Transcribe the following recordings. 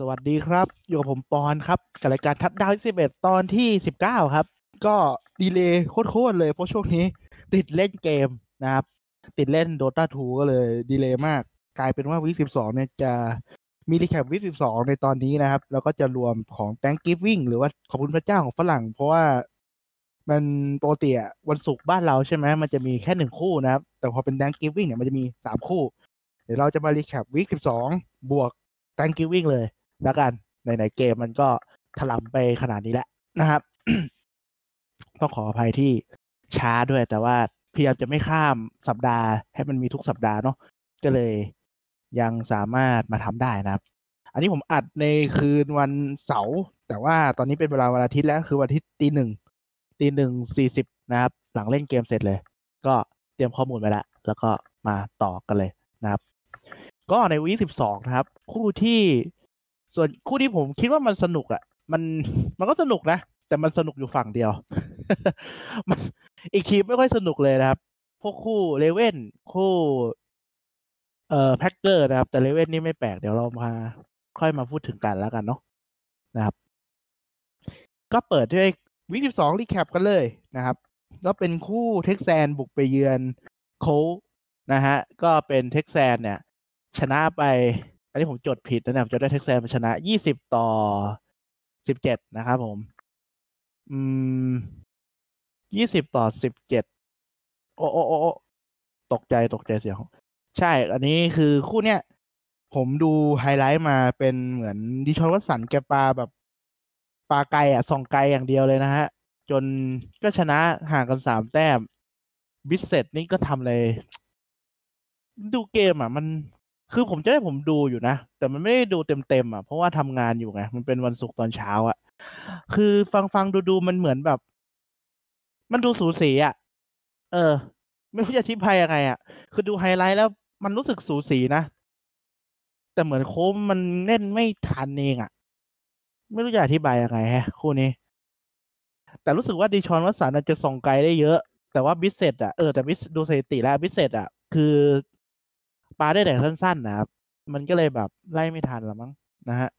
สวัสดีครับอยู่กับผมปอนครับกับรายการทัดดาวที่สิบเอ็ดตอนที่สิบเก้าครับ ก็ delay โคตรๆเลยเพราะช่วงนี้ติดเล่นเกมนะครับ ติดเล่น Dota 2 ก็เลย delay มาก กลายเป็นว่า week สิบสองเนี่ยจะมี recap week สิบสองในตอนนี้นะครับ แล้วก็จะรวมของ Thanksgiving หรือว่าขอบคุณพระเจ้าของฝรั่ง เพราะว่ามันปกติอะวันศุกร์บ้านเราใช่ไหมมันจะมีแค่หนึ่งคู่นะครับ แต่พอเป็น Thanksgiving เนี่ยมันจะมีสามคู่ เดี๋ยวเราจะมารีแคปวีสิบสองบวก Thanksgiving เลย แล้วกันในไหนเกมมันก็ถลำไปขนาดนี้แล้วนะครับต้องขออภัยที่ช้าด้วย แต่ว่าพยายามจะไม่ข้ามสัปดาห์ ให้มันมีทุกสัปดาห์เนาะก็เลยยังสามารถมาทำได้นะครับ อันนี้ผมอัดในคืนวันเสาร์แต่ว่าตอนนี้เป็นเวลาวันอาทิตย์แล้วคือวันอาทิตย์ตีหนึ่งตีหนึ่งสี่สิบนะครับ หลังเล่นเกมเสร็จเลย ก็เตรียมข้อมูลไปแล้วแล้วก็มาต่อกันเลยนะครับ ก็ในวีสิบสองนะครับ คู่ที่ ส่วนคู่ที่ผมคิดว่ามันสนุกอะ่ะ มันมันก็สนุกนะ แต่มันสนุกอยู่ฝั่งเดียว มันอีกทีไม่ค่อยสนุกเลยนะครับ พวกคู่เลเว่นคู่ เอ่อแพ็กเกอร์นะครับ แต่เลเว่นนี่ไม่แปลกเดี๋ยวเรามาค่อยมาพูดถึงกันแล้วกันเนาะนะครับ ก็เปิดด้วย week สิบสอง recap กันเลยนะครับก็เป็นคู่ Texans บุกไปเยือน Colts นะฮะ ก็เป็น Texans เนี่ย ชนะไป อันนี้ผมจดผิดนะเนี่ยผมจดได้ Texans ชนะยี่สิบต่อสิบเจ็ดนะครับผม อืมยี่สิบต่อสิบเจ็ดโอ้โอ้โอ้โอ้ตกใจตกใจเสียงใช่ อันนี้คือคู่เนี้ยผมดูไฮไลท์มาเป็นเหมือน Deshaun Watson แกปาแบบปาไกลอะส่องไกลอย่างเดียวเลยนะฮะ จนก็ชนะห่างกันสามแต้ม Brissett นี่ก็ทำเลย ดูเกมอะ มัน คือผมจะได้ผมดูอยู่นะ แต่มันไม่ได้ดูเต็มๆอะเพราะว่าทำงานอยู่ไงมันเป็นวันศุกร์ตอนเช้าอะ คือฟังฟังดูดูมันเหมือนแบบ มันดูสูสีอะ เออ ไม่รู้จะอธิบายยังไงอะ คือดูไฮไลท์แล้วมันรู้สึกสูสีนะ แต่เหมือนโค้มมันเล่นไม่ทันเองอะ ไม่รู้จะอธิบายยังไงฮะ คู่นี้ แต่รู้สึกว่า Deshaun Watson จะส่งไกลได้เยอะ แต่ว่า Brissett อะเออแต่บิสดูสถิติแล้ว Brissett อะคือ ปาได้แต่สั้นๆนะครับ มันก็เลยแบบไล่ไม่ทันละมั้งนะฮะ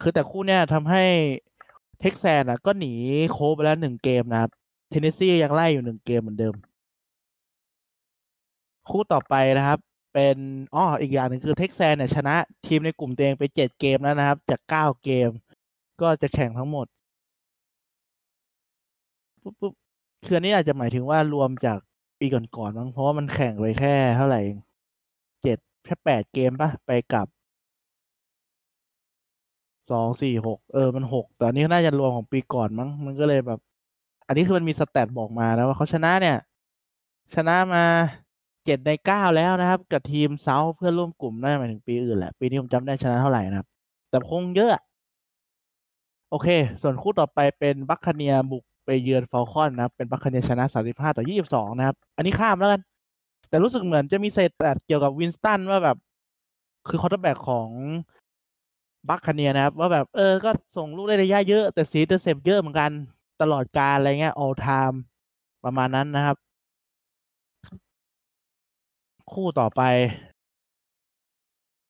คือแต่คู่เนี้ยทำให้ Texans อะ ก็หนีโคไปแล้วหนึ่งเกมนะครับ เทนเนสซียังไล่อยู่หนึ่งเกมเหมือนเดิม คู่ต่อไปนะครับ เป็นอ้ออีกอย่างหนึ่งคือเท็กซันเนี่ยชนะทีมในกลุ่มตัวเองไปเจ็ดเกมแล้วนะครับ จากเก้าเกม ก็จะแข่งทั้งหมดปุ๊บปุ๊บคืออันนี้อาจจะหมายถึงว่ารวมจากปีก่อนๆมั้งเพราะว่ามันแข่งไปแค่เท่าไหร่เจ็ดแค่แปดเกมปะไปกับสองสี่หกเออมันหกแต่อันนี้น่าจะรวมของปีก่อนมั้งมันก็เลยแบบ อันนี้คือมันมี stat บอกมานะว่าเขาชนะเนี่ย ชนะมาเจ็ดในเก้าแล้วนะครับ กับทีม South เพื่อนร่วมกลุ่มน่าจะหมายถึงปีอื่นแหละ ปีนี้ผมจำได้ชนะเท่าไหร่นะครับ แต่คงเยอะ โอเค ส่วนคู่ต่อไปเป็น Buccaneers บุกไปเยือน Falcons นะครับ เป็น Buccaneers ชนะ35ต่อ22นะครับ อันนี้ข้ามแล้วกัน แต่รู้สึกเหมือนจะมี stat เกี่ยวกับ Winston ว่าแบบ คือ quarterback ของ Buccaneers นะครับ ว่าแบบเออ ก็ส่งลูกได้ระยะเยอะ แต่ intercept เยอะเหมือนกันตลอดการอะไรเงี้ย all time ประมาณนั้นนะครับ คู่ต่อไป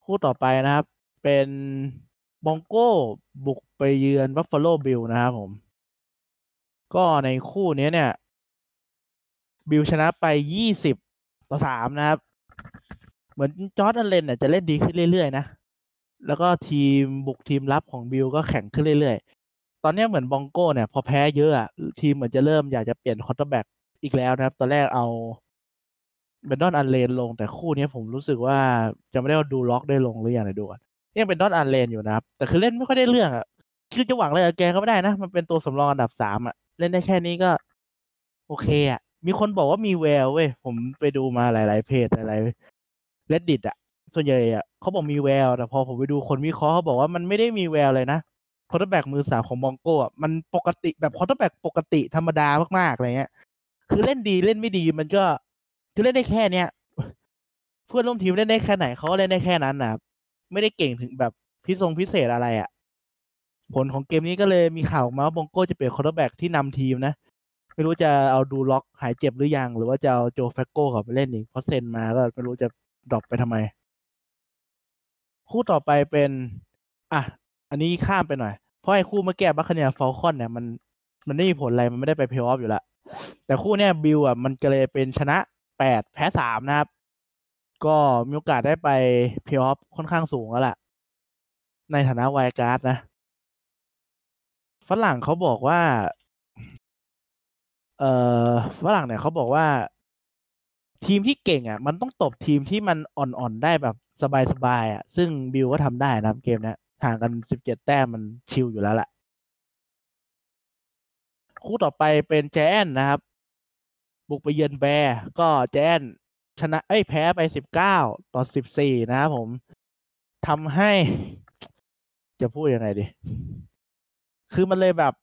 คู่ต่อไปนะครับ เป็น Broncos บุกไปเยือน Buffalo Bills นะครับผม ก็ในคู่นี้เนี่ย Bills ชนะไปยี่สิบ ต่อสามนะครับ เหมือน Josh Allen เนี่ยจะเล่นดีขึ้นเรื่อยๆนะ แล้วก็ทีมบุกทีมรับของ Bills ก็แข็งขึ้นเรื่อยๆ ตอนนี้เหมือน Broncos เนี่ย พอแพ้เยอะทีมเหมือนจะเริ่มอยากจะเปลี่ยน quarterback อีกแล้วนะครับ ตอนแรกเอา Brandon Allen ลงแต่คู่นี้ผมรู้สึกว่าจะไม่ได้ Drew Lock ได้ลงหรืออย่างไรดูก่อนยังเป็น Brandon Allen อยู่นะครับ แต่คือเล่นไม่ค่อยได้เรื่องอะคือจะหวังอะไรกับแกก็ไม่ได้นะ มันเป็นตัวสำรองอันดับสามอะ เล่นได้แค่นี้ก็ โอเคอะ มีคนบอกว่ามีแววเว้ยผมไปดูมาหลาย ๆ เพจหลายๆ Reddit อะส่วนใหญ่อะเขาบอกมีแววแต่พอผมไปดูคนวิเคราะห์เขาบอกว่ามันไม่ได้มีแววเลยนะ quarterback มือสามของ Broncos อะมันปกติแบบ quarterback ปกติธรรมดามากๆอะไรเงี้ย คือเล่นดีเล่นไม่ดีมันก็คือเล่นได้แค่เนี้ยเพื่อนร่วมทีมเล่นได้แค่ไหนเขาเล่นได้แค่นั้นนะไม่ได้เก่งถึงแบบพิทรงพิเศษอะไรอะ่ะ ผลของเกมนี้ก็เลยมีข่าวออกมาว่า Broncos จะเปลี่ยน quarterback ที่นำทีมนะ ไม่รู้จะเอา Drew Lock หายเจ็บหรือยัง หรือว่าจะเอา Joe Flacco เขาไปเล่นอีกเพราะเซ็นมาก็ไม่รู้จะ drop ไปทำไม คู่ต่อไปเป็น อะ อันนี้ข้ามไปหน่อย เพราะไอ้คู่เมื่อกี้ Buccaneers Falcons เนี่ยมันมันไม่มีผลอะไร มันไม่ได้ไปเพลย์ออฟอยู่แล้วแต่คู่เนี้ย Bills อะมันก็เลยเป็นชนะแปดแพ้สามนะครับ ก็มีโอกาสได้ไปเพลย์ออฟค่อนข้างสูงแล้วแหละในฐานะ wild card นะฝรั่งเขาบอกว่า เอ่อฝรั่งเนี่ยเขาบอกว่า ทีมที่เก่งอะ มันต้องตบทีมที่มันอ่อนๆได้แบบสบายๆอะ ซึ่ง Bills ก็ทำได้นะเกมเนี้ยห่างกันสิบเจ็ดแต้มมัน chill อยู่แล้วแหละคู่ต่อไปเป็นแจนนะครับ บุกไปเยือน Bears ก็ Giantsชนะเอ้ยแพ้ไปสิบเก้าต่อสิบสี่นะครับผมทำให้ จะพูดยังไงดี คือมันเลยแบบ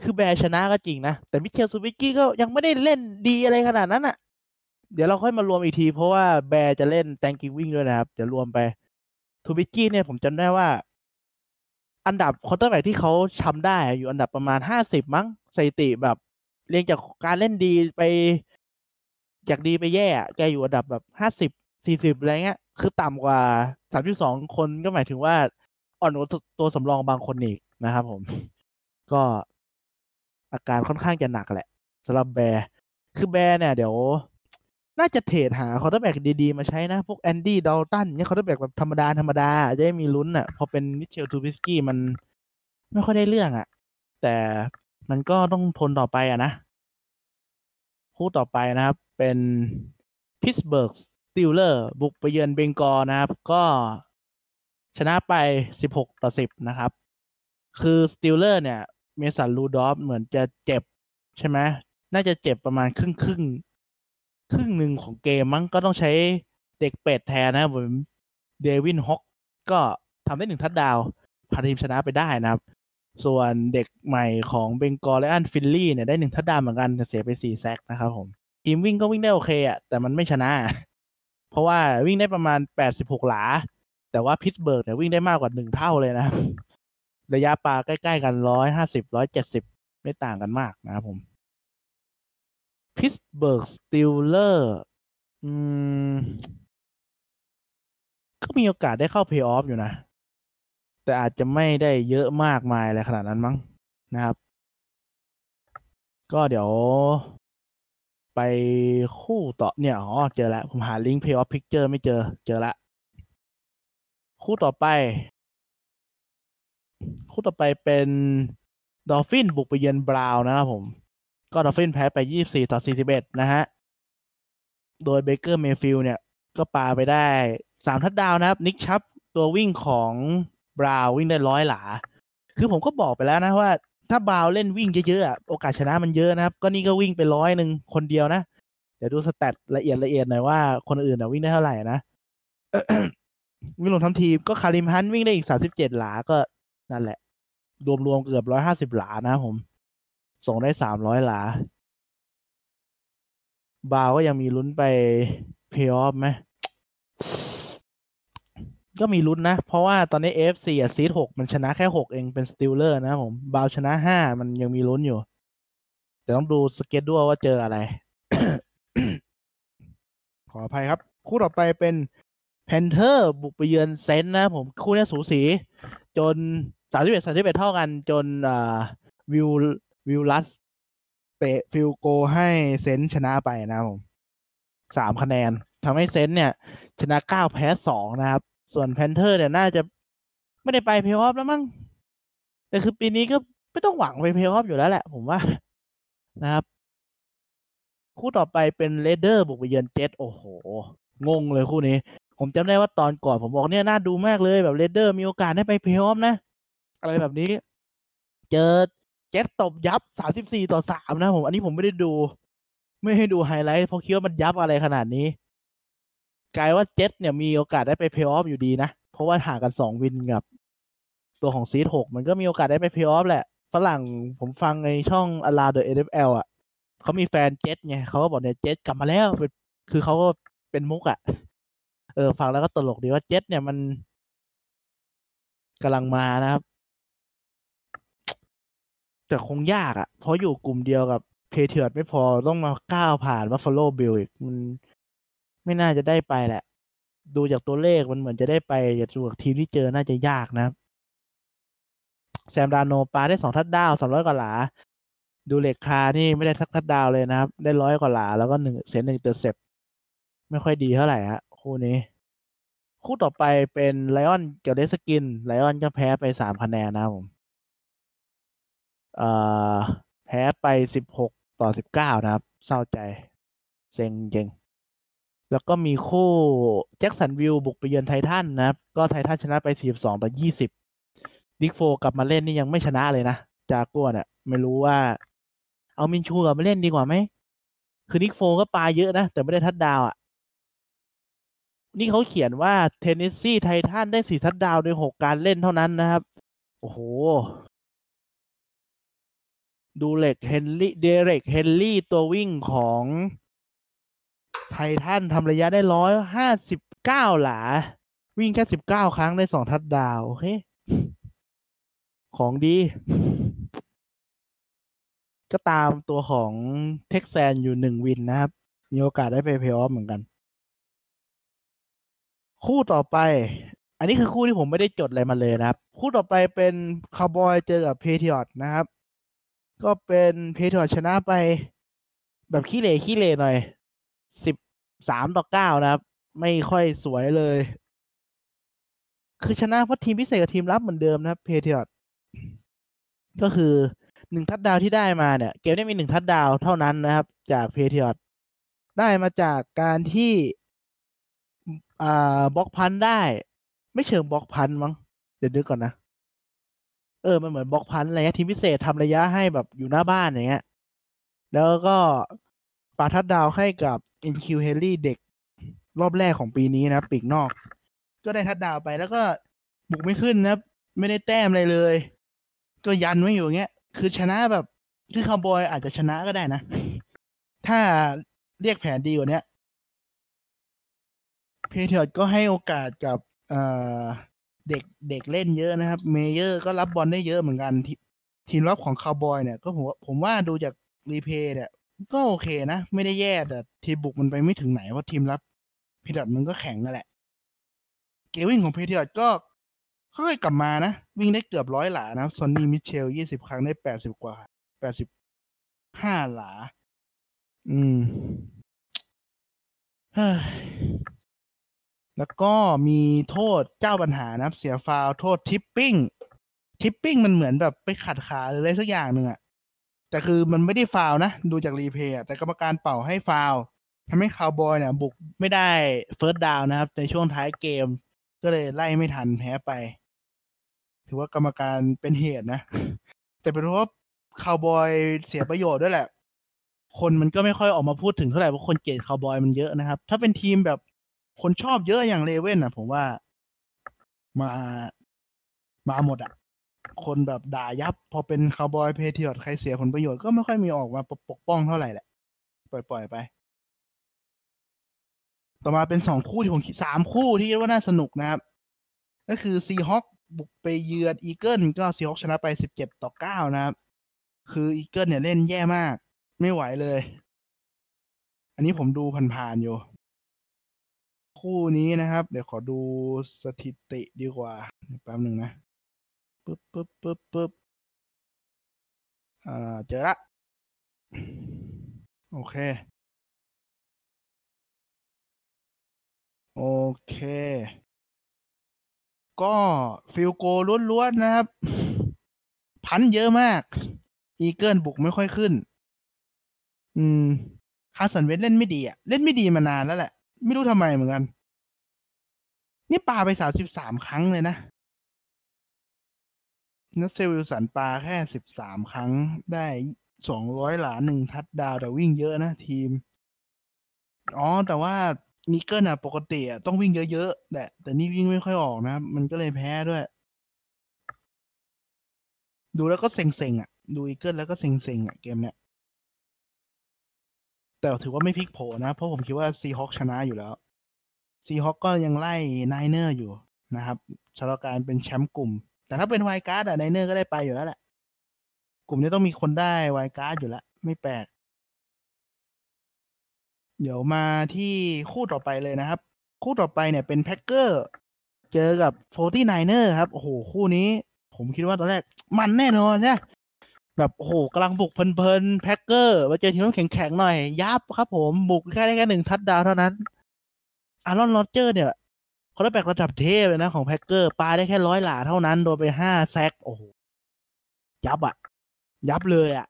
คือ Bears ชนะก็จริงนะ แต่ Mitchell Trubisky ก็ยังไม่ได้เล่นดีอะไรขนาดนั้นอะ่ะ เดี๋ยวเราค่อยมารวมอีกที เพราะว่า Bears จะเล่น Thanksgiving ด้วยนะครับ เดี๋ยวรวมไป Trubisky เนี่ยผมจำได้ว่า อันดับ quarterback ที่เขาทำได้อยู่อันดับประมาณห้าสิบมั้งสถิติแบบ เรียงจากการเล่นดีไปจากดีไปแย่แกอยู่อันดับแบบห้าสิบสี่สิบอะไรเงี้ย คือต่ำกว่าสามสิบสองคนก็หมายถึงว่า อ่อนกว่าตัวสำรองบางคนอีกนะครับผม ก็ อาการค่อนข้างจะหนักแหละสำหรับ Bears คือ Bears เนี่ยเดี๋ยวน่าจะ trade หา quarterback ดีๆ มาใช้นะ พวก Andy Dalton เนี่ย quarterback แบบธรรมดา ธรรมดา จะได้มีลุ้นอะ พอเป็น Mitchell Trubisky มันไม่ค่อยได้เรื่องอะ แต่มันก็ต้องทนต่อไปอะนะ คู่ต่อไปนะครับ เป็น Pittsburgh Steelers บุกไปเยือน Bengals นะครับ ก็ชนะไป 16 ต่อ 10 นะครับ คือ Steelers เนี่ย Mason Rudolph เหมือนจะเจ็บ ใช่ไหมน่าจะเจ็บประมาณครึ่งครึ่งครึ่งหนึ่งของเกมมั้งก็ต้องใช้เด็กเป็ดแทนนะผมDevlin Hodges ก็ทำได้หนึ่งทัดดาวพาทีมชนะไปได้นะครับ ส่วนเด็กใหม่ของ Bengals Ryan Finley เนี่ยได้หนึ่งทัดดาวเหมือนกันแต่เสียไปสี่ sack นะครับผม ทีมวิ่งก็วิ่งได้โอเคอะแต่มันไม่ชนะ เพราะว่าวิ่งได้ประมาณแปดสิบหกหลา แต่ว่า Pittsburgh เนี่ยวิ่งได้มากกว่าหนึ่งเท่าเลยนะครับ ระยะปาใกล้ ๆ กันร้อยห้าสิบร้อยเจ็ดสิบไม่ต่างกันมากนะครับผม Pittsburgh Steelersอืมก็มีโอกาสได้เข้าเพย์ออฟอยู่นะ แต่อาจจะไม่ได้เยอะมากมายอะไรขนาดนั้นมั้งนะครับ ก็เดี๋ยวไปคู่ต่อเนี่ยอ๋อเจอแล้ว ผมหาลิงก์ playoff picture ไม่เจอเจอละ คู่ต่อไป คู่ต่อไปเป็น Dolphins บุกไปเยือน Browns นะครับผม ก็ Dolphins แพ้ไป 24 ต่อ 41 นะฮะ โดย Baker Mayfield เนี่ย ก็ปาไปได้ 3 ทัดดาวนะครับ Nick Chubb ตัววิ่งของ Browns วิ่งได้ร้อยหลา คือผมก็บอกไปแล้วนะว่า ถ้า Browns เล่นวิ่งเยอะๆ โอกาสชนะมันเยอะนะครับ ก็นี่ก็วิ่งไปร้อยหนึ่งคนเดียวนะ เดี๋ยวดู stat ละเอียดละเอียดหน่อยว่าคนอื่นวิ่งได้เท่าไหร่นะวิ่งลงทั้งทีมก็ Kareem Hunt วิ่งได้อีก 37 หลา ก็ นั่นแหละ รวมๆเกือบร้อยห้าสิบหลานะผม ส่งได้สามร้อยหลา บาวก็ยังมีลุ้นไปเพย์ออฟไหมก็มีลุ้นนะ เพราะว่าตอนนี้ AFC อะ seed หกมันชนะแค่หกเองเป็น Steelers นะผมบาวชนะห้ามันยังมีลุ้นอยู่ แต่ต้องดู schedule ด้วยว่าเจออะไร ขออภัยครับ คู่ต่อไปเป็นPanthers บุกไปเยือน Saints นะผมคู่นี้สูสี จน สามสิบเอ็ดสามสิบเอ็ดเท่ากันจนอ่า Wil Wil Lutz เตะ field goal ให้ Saints ชนะไปนะครับผมสามคะแนนทำให้ Saints เนี่ย ชนะเก้าแพ้สองนะครับ ส่วน Panthers เนี่ยน่าจะไม่ได้ไปเพย์ออฟแล้วมั้งแต่คือปีนี้ก็ไม่ต้องหวังไปเพย์ออฟอยู่แล้วแหละ ผมว่านะครับ คู่ต่อไปเป็น Raiders บุกไปเยือนเจ็ตโอ้โห งงเลยคู่นี้ ผมจำได้ว่าตอนก่อนผมบอกเนี่ยน่าดูมากเลยแบบ Raiders มีโอกาสได้ไปเพย์ออฟนะ อะไรแบบนี้ เจอเจ็ตตบยับสามสิบสี่ต่อสามนะผมอันนี้ผมไม่ได้ดู ไม่ให้ดูไฮไลท์เพราะคิดว่ามันยับอะไรขนาดนี้ กลายว่าเจ็ตเนี่ยมีโอกาสได้ไปเพย์ออฟอยู่ดีนะ เพราะว่าห่างกันสอง win กับ ตัวของ seed หกมันก็มีโอกาสได้ไปเพย์ออฟแหละ ฝรั่งผมฟังในช่อง a l o w the NFL อะเขามีแฟนเจ็ตไงเขาก็บอกเนี่ยเจ็ตกลับมาแล้วคือเขาก็เป็นมุกอะ เออ ฟังแล้วก็ตลกดีว่าเจ็ตเนี่ยมันกำลังมานะครับ แต่คงยากอะ่ะ เพราะอยู่กลุ่มเดียวกับ Patriots ไม่พอต้องมาก้าวผ่าน Buffalo Bills อีกมันไม่น่าจะได้ไปแหละ ดูจากตัวเลขมันเหมือนจะได้ไปจากตัวทีมที่เจอน่าจะยากนะ Sam Darnold ปาได้สองทัดดาวสองร้อยกว่าหลา Derek Carr นี่ไม่ได้ทักทัดดาวเลยนะครับ ได้ร้อยกว่าหลา แล้วก็หนึ่งเซนหนึ่ง intercept ไม่ค่อยดีเท่าไหร่ฮะคู่นี้ คู่ต่อไปเป็น Lions กับ Redskins Lions ก็แพ้ไปสามคะแนนนะผม แพ้ไปสิบหกต่อสิบเก้านะครับ เศร้าใจ เซ็งจริง แล้วก็มีคู่ Jacksonville บุกไปเยือน Titans นะครับ ก็ Titans ชนะไปสี่สองต่อยี่สิบ Nick Foles กลับมาเล่นนี่ยังไม่ชนะเลยนะ จากัวเนี่ย ไม่รู้ว่า เอา Minshew กลับมาเล่นดีกว่าไหม คือ Nick Foles ก็ปาเยอะนะ แต่ไม่ได้ทัดดาวอะ่ะนี่เขาเขียนว่า Tennessee Titans ได้สี่ทัดดาวในหกการเล่นเท่านั้นนะครับ โอ้โห Derrick Henry Derrick Henry ตัววิ่งของTitans ทำระยะได้ร้อยห้าสิบเก้าหลา วิ่งแค่สิบเก้าครั้งได้สองทัดดาวโอเค ของดี ก็ตามตัวของ Texans อยู่หนึ่ง win นะครับ มีโอกาสได้ไปเพย์ออฟเหมือนกัน คู่ต่อไป อันนี้คือคู่ที่ผมไม่ได้จดอะไรมาเลยนะครับ คู่ต่อไปเป็นคาร์บอยเจอกับ Patriots นะครับ ก็เป็น Patriots ชนะไป แบบขี้เหร่ขี้เหร่หน่อยสิบสามต่อเก้านะครับ ไม่ค่อยสวยเลย คือชนะเพราะทีมพิเศษกับทีมรับเหมือนเดิมนะครับ Patriots ก็คือหนึ่งทัดดาวที่ได้มาเนี่ย เกมได้มีหนึ่งทัดดาวเท่านั้นนะครับ จาก Patriots ได้มาจากการที่อ่า block punt ได้ ไม่เชิง block punt มั้งเดี๋ยวนึกก่อนนะ เออมันเหมือนบล็อกพันอะไรเงี้ยทีมพิเศษทำระยะให้แบบอยู่หน้าบ้านอย่างเงี้ย แล้วก็ปาทัดดาวให้กับ NQ h e n r y เด็กรอบแรกของปีนี้นะปีกนอก ก็ได้ทัดดาวไปแล้วก็บุกไม่ขึ้นนะ ไม่ได้แต้มอะไรเลย ก็ยันไว้อยู่างเงี้ย คือชนะแบบคือคาวบอยอาจจะชนะก็ได้นะ ถ้าเรียกแผนดีกว่านี้Patriots ก็ให้โอกาสกับเเด็กเด็กเล่นเยอะนะครับ Meyers ก็รับบอลได้เยอะเหมือนกันททีมรับของคาวบอยเนี่ย ก็ผมผมว่าดูจาก replay เนี่ย ก็โอเคนะ ไม่ได้แย่แต่ทีมบุกมันไปไม่ถึงไหนเพราะทีมรับ Patriots มันก็แข็งนั่นแหละ เกมวิ่งของ Patriots ก็ค่อยกลับมานะ วิ่งได้เกือบร้อยหลานะ Sony Michel ยี่สิบครั้งได้แปดสิบกว่าแปดสิบห้าหลา อืมเฮ้ แล้วก็มีโทษเจ้าปัญหานะครับ เสียฟาวล์โทษ tripping tripping มันเหมือนแบบไปขัดขาหรืออะไรสักอย่างหนึ่งอะแต่คือมันไม่ได้ฟาวล์นะ ดูจาก replay แต่กรรมการเป่าให้ฟาวล์ทำให้คาวบอยเนี่ยบุกไม่ได้ first down นะครับ ในช่วงท้ายเกม ก็เลยไล่ไม่ทันแพ้ไป ถือว่ากรรมการเป็นเหตุนะ แต่เป็นเพราะว่าคาวบอยเสียประโยชน์ด้วยแหละ คนมันก็ไม่ค่อยออกมาพูดถึงเท่าไหร่เพราะคนเกลียดคาวบอยมันเยอะนะครับ ถ้าเป็นทีมแบบ คนชอบเยอะอย่าง Raven อะ ผมว่ามามาหมดอะ คนแบบด่ายับ พอเป็น Cowboy Patriot ใครเสียผลประโยชน์ก็ไม่ค่อยมีออกมาปกป้องเท่าไหร่แหละ ปล่อยๆไป ต่อมาเป็นสองคู่ที่ผมคิดสามคู่ที่คิดว่าน่าสนุกนะครับ ก็คือ Seahawk บุกไปเยือน Eagle ก็ Seahawk ชนะไปสิบเจ็ดต่อเก้านะครับ คือ Eagle เนี่ยเล่นแย่มาก ไม่ไหวเลย อันนี้ผมดูผ่านๆอยู่ คู่นี้นะครับ เดี๋ยวขอดูสถิติดีกว่าแป๊บหนึ่งนะปึ๊บปึ๊บปึ๊บปึ๊บอ่าเจอละโอเค โอเค ก็ field goal้วนๆนะครับ punt เยอะมาก Eagle บุกไม่ค่อยขึ้น อืม Carson Wentz เล่นไม่ดีอะ เล่นไม่ดีมานานแล้วแหละ ไม่รู้ทำไมเหมือนกัน นี่ปาไปสามสิบสามครั้งเลยนะ Russell Wilson ปาแค่สิบสามครั้งได้สองร้อยหลาหนึ่งทัดดาวแต่วิ่งเยอะนะทีม อ๋อ แต่ว่า Eagle อะปกติอะต้องวิ่งเยอะๆแต่แต่นี่วิ่งไม่ค่อยออกนะ มันก็เลยแพ้ด้วย ดูแล้วก็เซ็งๆอะดู Eagle แล้วก็เซ็งๆอะเกมเนี้ย แต่ถือว่าไม่พลิกโผนะ เพราะผมคิดว่า Seahawk ชนะอยู่แล้ว Seahawk ก็ยังไล่ Niner อยู่นะครับชะลอการเป็นแชมป์กลุ่ม แต่ถ้าเป็น wild card อะ Niner ก็ได้ไปอยู่แล้วแหละ กลุ่มนี้ต้องมีคนได้ wild card อยู่แล้ว ไม่แปลก เดี๋ยวมาที่คู่ต่อไปเลยนะครับ คู่ต่อไปเนี่ยเป็น Packer เจอกับ Forty Niner ครับ โอ้โห คู่นี้ ผมคิดว่าตอนแรก มันแน่นอนเนี่ย แบบโอ้โหกำลังบุกเพลินๆ Packer มาเจอทีมน้ำแข็งๆหน่อย ยับครับผมบุกแค่ได้แค่หนึ่งทัดดาวเท่านั้น Aaron Rodgers เนี่ย quarterback ระดับเทพเลยนะของ Packer ปาได้แค่ร้อยหลาเท่านั้น โดนไปห้า sack โอ้โหยับอะยับเลยอะ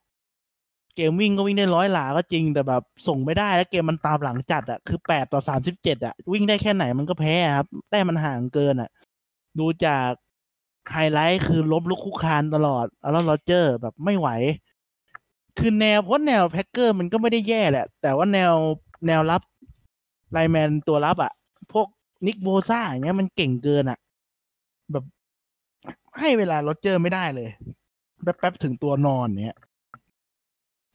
เกมวิ่งก็วิ่งได้ร้อยหลาก็จริงแต่แบบส่งไม่ได้แล้วเกมมันตามหลังจัดอะคือแปดต่อสามสิบเจ็ดอะวิ่งได้แค่ไหนมันก็แพ้ครับแต่มันห่างเกินอะดูจาก ไฮไลท์คือล้มลุกคลุกคลานตลอด Aaron Rodgers แบบไม่ไหว คือแนวเพราะแนว Packer มันก็ไม่ได้แย่แหละ แต่ว่าแนวแนวรับ lineman ตัวรับอะพวก Nick Bosa อย่างเงี้ยมันเก่งเกินอะแบบให้เวลา Rodgers ไม่ได้เลย แป๊บๆถึงตัวนอนเนี้ย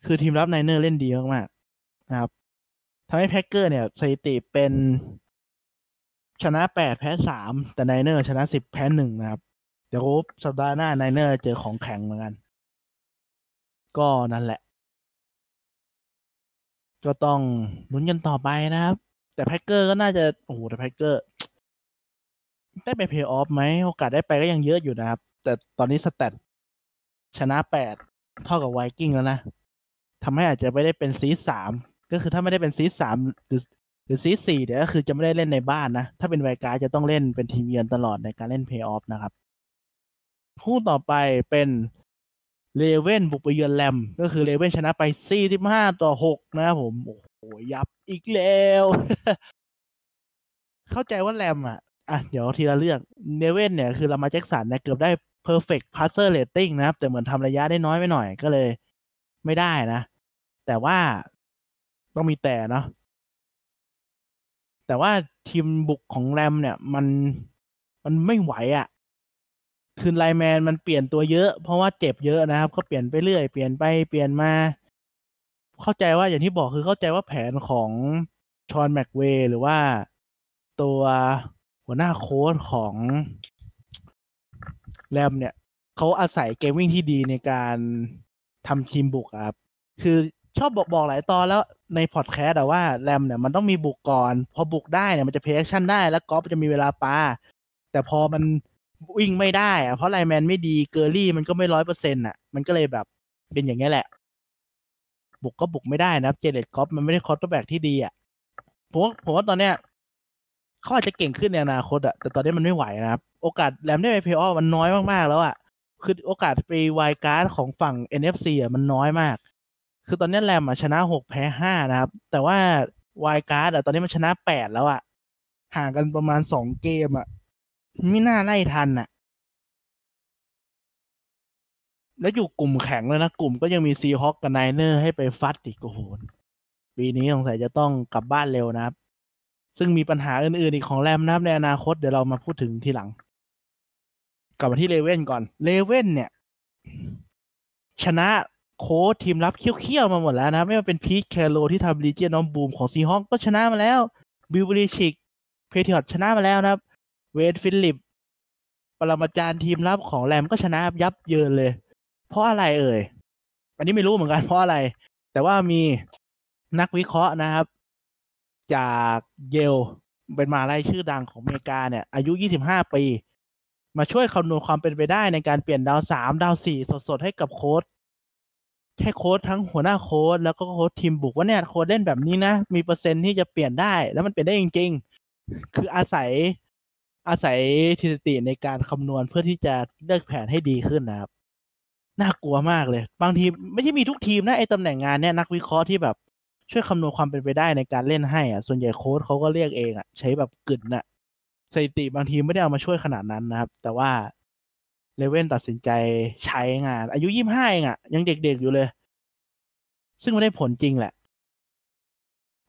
คือทีมรับ Niner เล่นดีมากๆนะครับทำให้ Packer เนี่ยสถิติเป็นชนะแปดแพ้สามแต่ Niner ชนะสิบแพ้หนึ่งนะครับ เดี๋ยวสัปดาห์หน้า Niner เจอของแข็งเหมือนกัน ก็นั่นแหละ ก็ต้องลุ้นกันต่อไปนะครับ แต่ Packer ก็น่าจะ โอ้โหแต่ Packer ได้ไปเพย์ออฟไหมโอกาสได้ไปก็ยังเยอะอยู่นะครับ แต่ตอนนี้ stat ชนะแปดเท่ากับไวกิ้งแล้วนะทำให้อาจจะไม่ได้เป็น seed สามก็คือถ้าไม่ได้เป็นซีสามหรือหรือซีสี่เดี๋ยวก็คือจะไม่ได้เล่นในบ้านนะ ถ้าเป็น wild card จะต้องเล่นเป็นทีมเยือนตลอดในการเล่นเพย์ออฟนะครับ คู่ต่อไปเป็น Raven บุกไปเยือนแรม ก็คือ Raven ชนะไป 45 ต่อ 6 นะครับผม โอ้โห ยับอีกแล้ว เข้าใจว่าแรมอะ อะ เดี๋ยวทีละเรื่องเลเว่นเนี่ย คือลามาแจ็คสันเนี่ย เกือบได้ perfect passer rating นะครับ แต่เหมือนทำระยะได้น้อยไปหน่อยก็เลย ไม่ได้นะ แต่ว่าต้องมีแต่เนาะแต่ว่าทีมบุกของแรมเนี่ย มันมันไม่ไหวอะ่ะ คือไลแมนมันเปลี่ยนตัวเยอะ เพราะว่าเจ็บเยอะนะครับ ก็เปลี่ยนไปเรื่อย เปลี่ยนไปเปลี่ยนมา เข้าใจว่าอย่างที่บอกคือเข้าใจว่าแผนของ Sean McVay หรือว่าตัวหัวหน้าโค้ชของแรมเนี่ยเขาอาศัยเกมวิ่งที่ดีในการทำทีมบุกครับ คือชอบบอกบอกหลายตอนแล้วในพอดแคสต์ว่าแรมเนี่ยมันต้องมีบุกก่อน พอบุกได้เนี่ยมันจะเพย์ชั่นได้แล้วกอล์ฟจะมีเวลาปาแต่พอมัน วิ่งไม่ได้อะเพราะ lineman ไม่ดี Gurley มันก็ไม่ร้อยเปอร์เซ็นต์อะมันก็เลยแบบเป็นอย่างนี้แหละ บุกก็บุกไม่ได้นะ Jared Goff มันไม่ได้ quarterback ที่ดีอะผมว่าผมว่าตอนเนี้ยเขาอาจจะเก่งขึ้นในอนาคตอะแต่ตอนนี้มันไม่ไหวนะครับ โอกาสแรมได้ไปเพย์ออฟมันน้อยมากๆแล้วอะคือโอกาสไป wild card ของฝั่ง NFC อะมันน้อยมาก คือตอนนี้แรมอะชนะหกแพ้ห้านะครับ แต่ว่า wild card อะตอนนี้มันชนะแปดแล้วอะห่างกันประมาณสองเกมอะ ไม่น่าไล่ทันอะแล้วอยู่กลุ่มแข็งเลยนะ กลุ่มก็ยังมี Seahawk กับ Niner ให้ไปฟัดอีกโอ้โหปีนี้สงสัยจะต้องกลับบ้านเร็วนะครับ ซึ่งมีปัญหาอื่นๆอีกของแรมนะครับในอนาคตเดี๋ยวเรามาพูดถึงทีหลัง กลับมาที่ Raven ก่อน Raven เนี่ย ชนะโค้ชทีมรับเขี้ยวๆมาหมดแล้วนะ ไม่ว่าเป็น Pete Carroll ที่ทำ Legion of Boom ของ Seahawk ก็ชนะมาแล้วBill Belichick Patriots ชนะมาแล้วนะครับ Wade Phillips ปรมาจารย์ทีมรับของ Rams ก็ชนะยับเยินเลย เพราะอะไรเอ่ย อันนี้ไม่รู้เหมือนกันเพราะอะไร แต่ว่ามีนักวิเคราะห์นะครับ จาก Yale เป็นมหาลัยชื่อดังของอเมริกาเนี่ย อายุ 25 ปี มาช่วยคำนวณความเป็นไปได้ในการเปลี่ยนดาวสามดาวสี่สดๆ ให้กับโค้ชแค่โค้ชทั้งหัวหน้าโค้ชแล้วก็โค้ชทีมบุกว่าเนี่ยโค้ชเล่นแบบนี้นะ มีเปอร์เซ็นต์ที่จะเปลี่ยนได้ แล้วมันเปลี่ยนได้จริง ๆ คืออาศัย อาศัยสถิติในการคำนวณเพื่อที่จะเลือกแผนให้ดีขึ้นนะครับ น่ากลัวมากเลย บางทีไม่ใช่มีทุกทีมนะไอ้ตำแหน่งงานเนี่ยนักวิเคราะห์ที่แบบช่วยคำนวณความเป็นไปได้ในการเล่นให้อะ ส่วนใหญ่โค้ดเขาก็เรียกเองอะ ใช้แบบกึ่นน่ะสถิติบางทีไม่ได้เอามาช่วยขนาดนั้นนะครับ แต่ว่าเลเว่นตัดสินใจใช้งาน อายุยี่ห้าเองอะ ยังเด็กๆอยู่เลย ซึ่งมันได้ผลจริงแหละ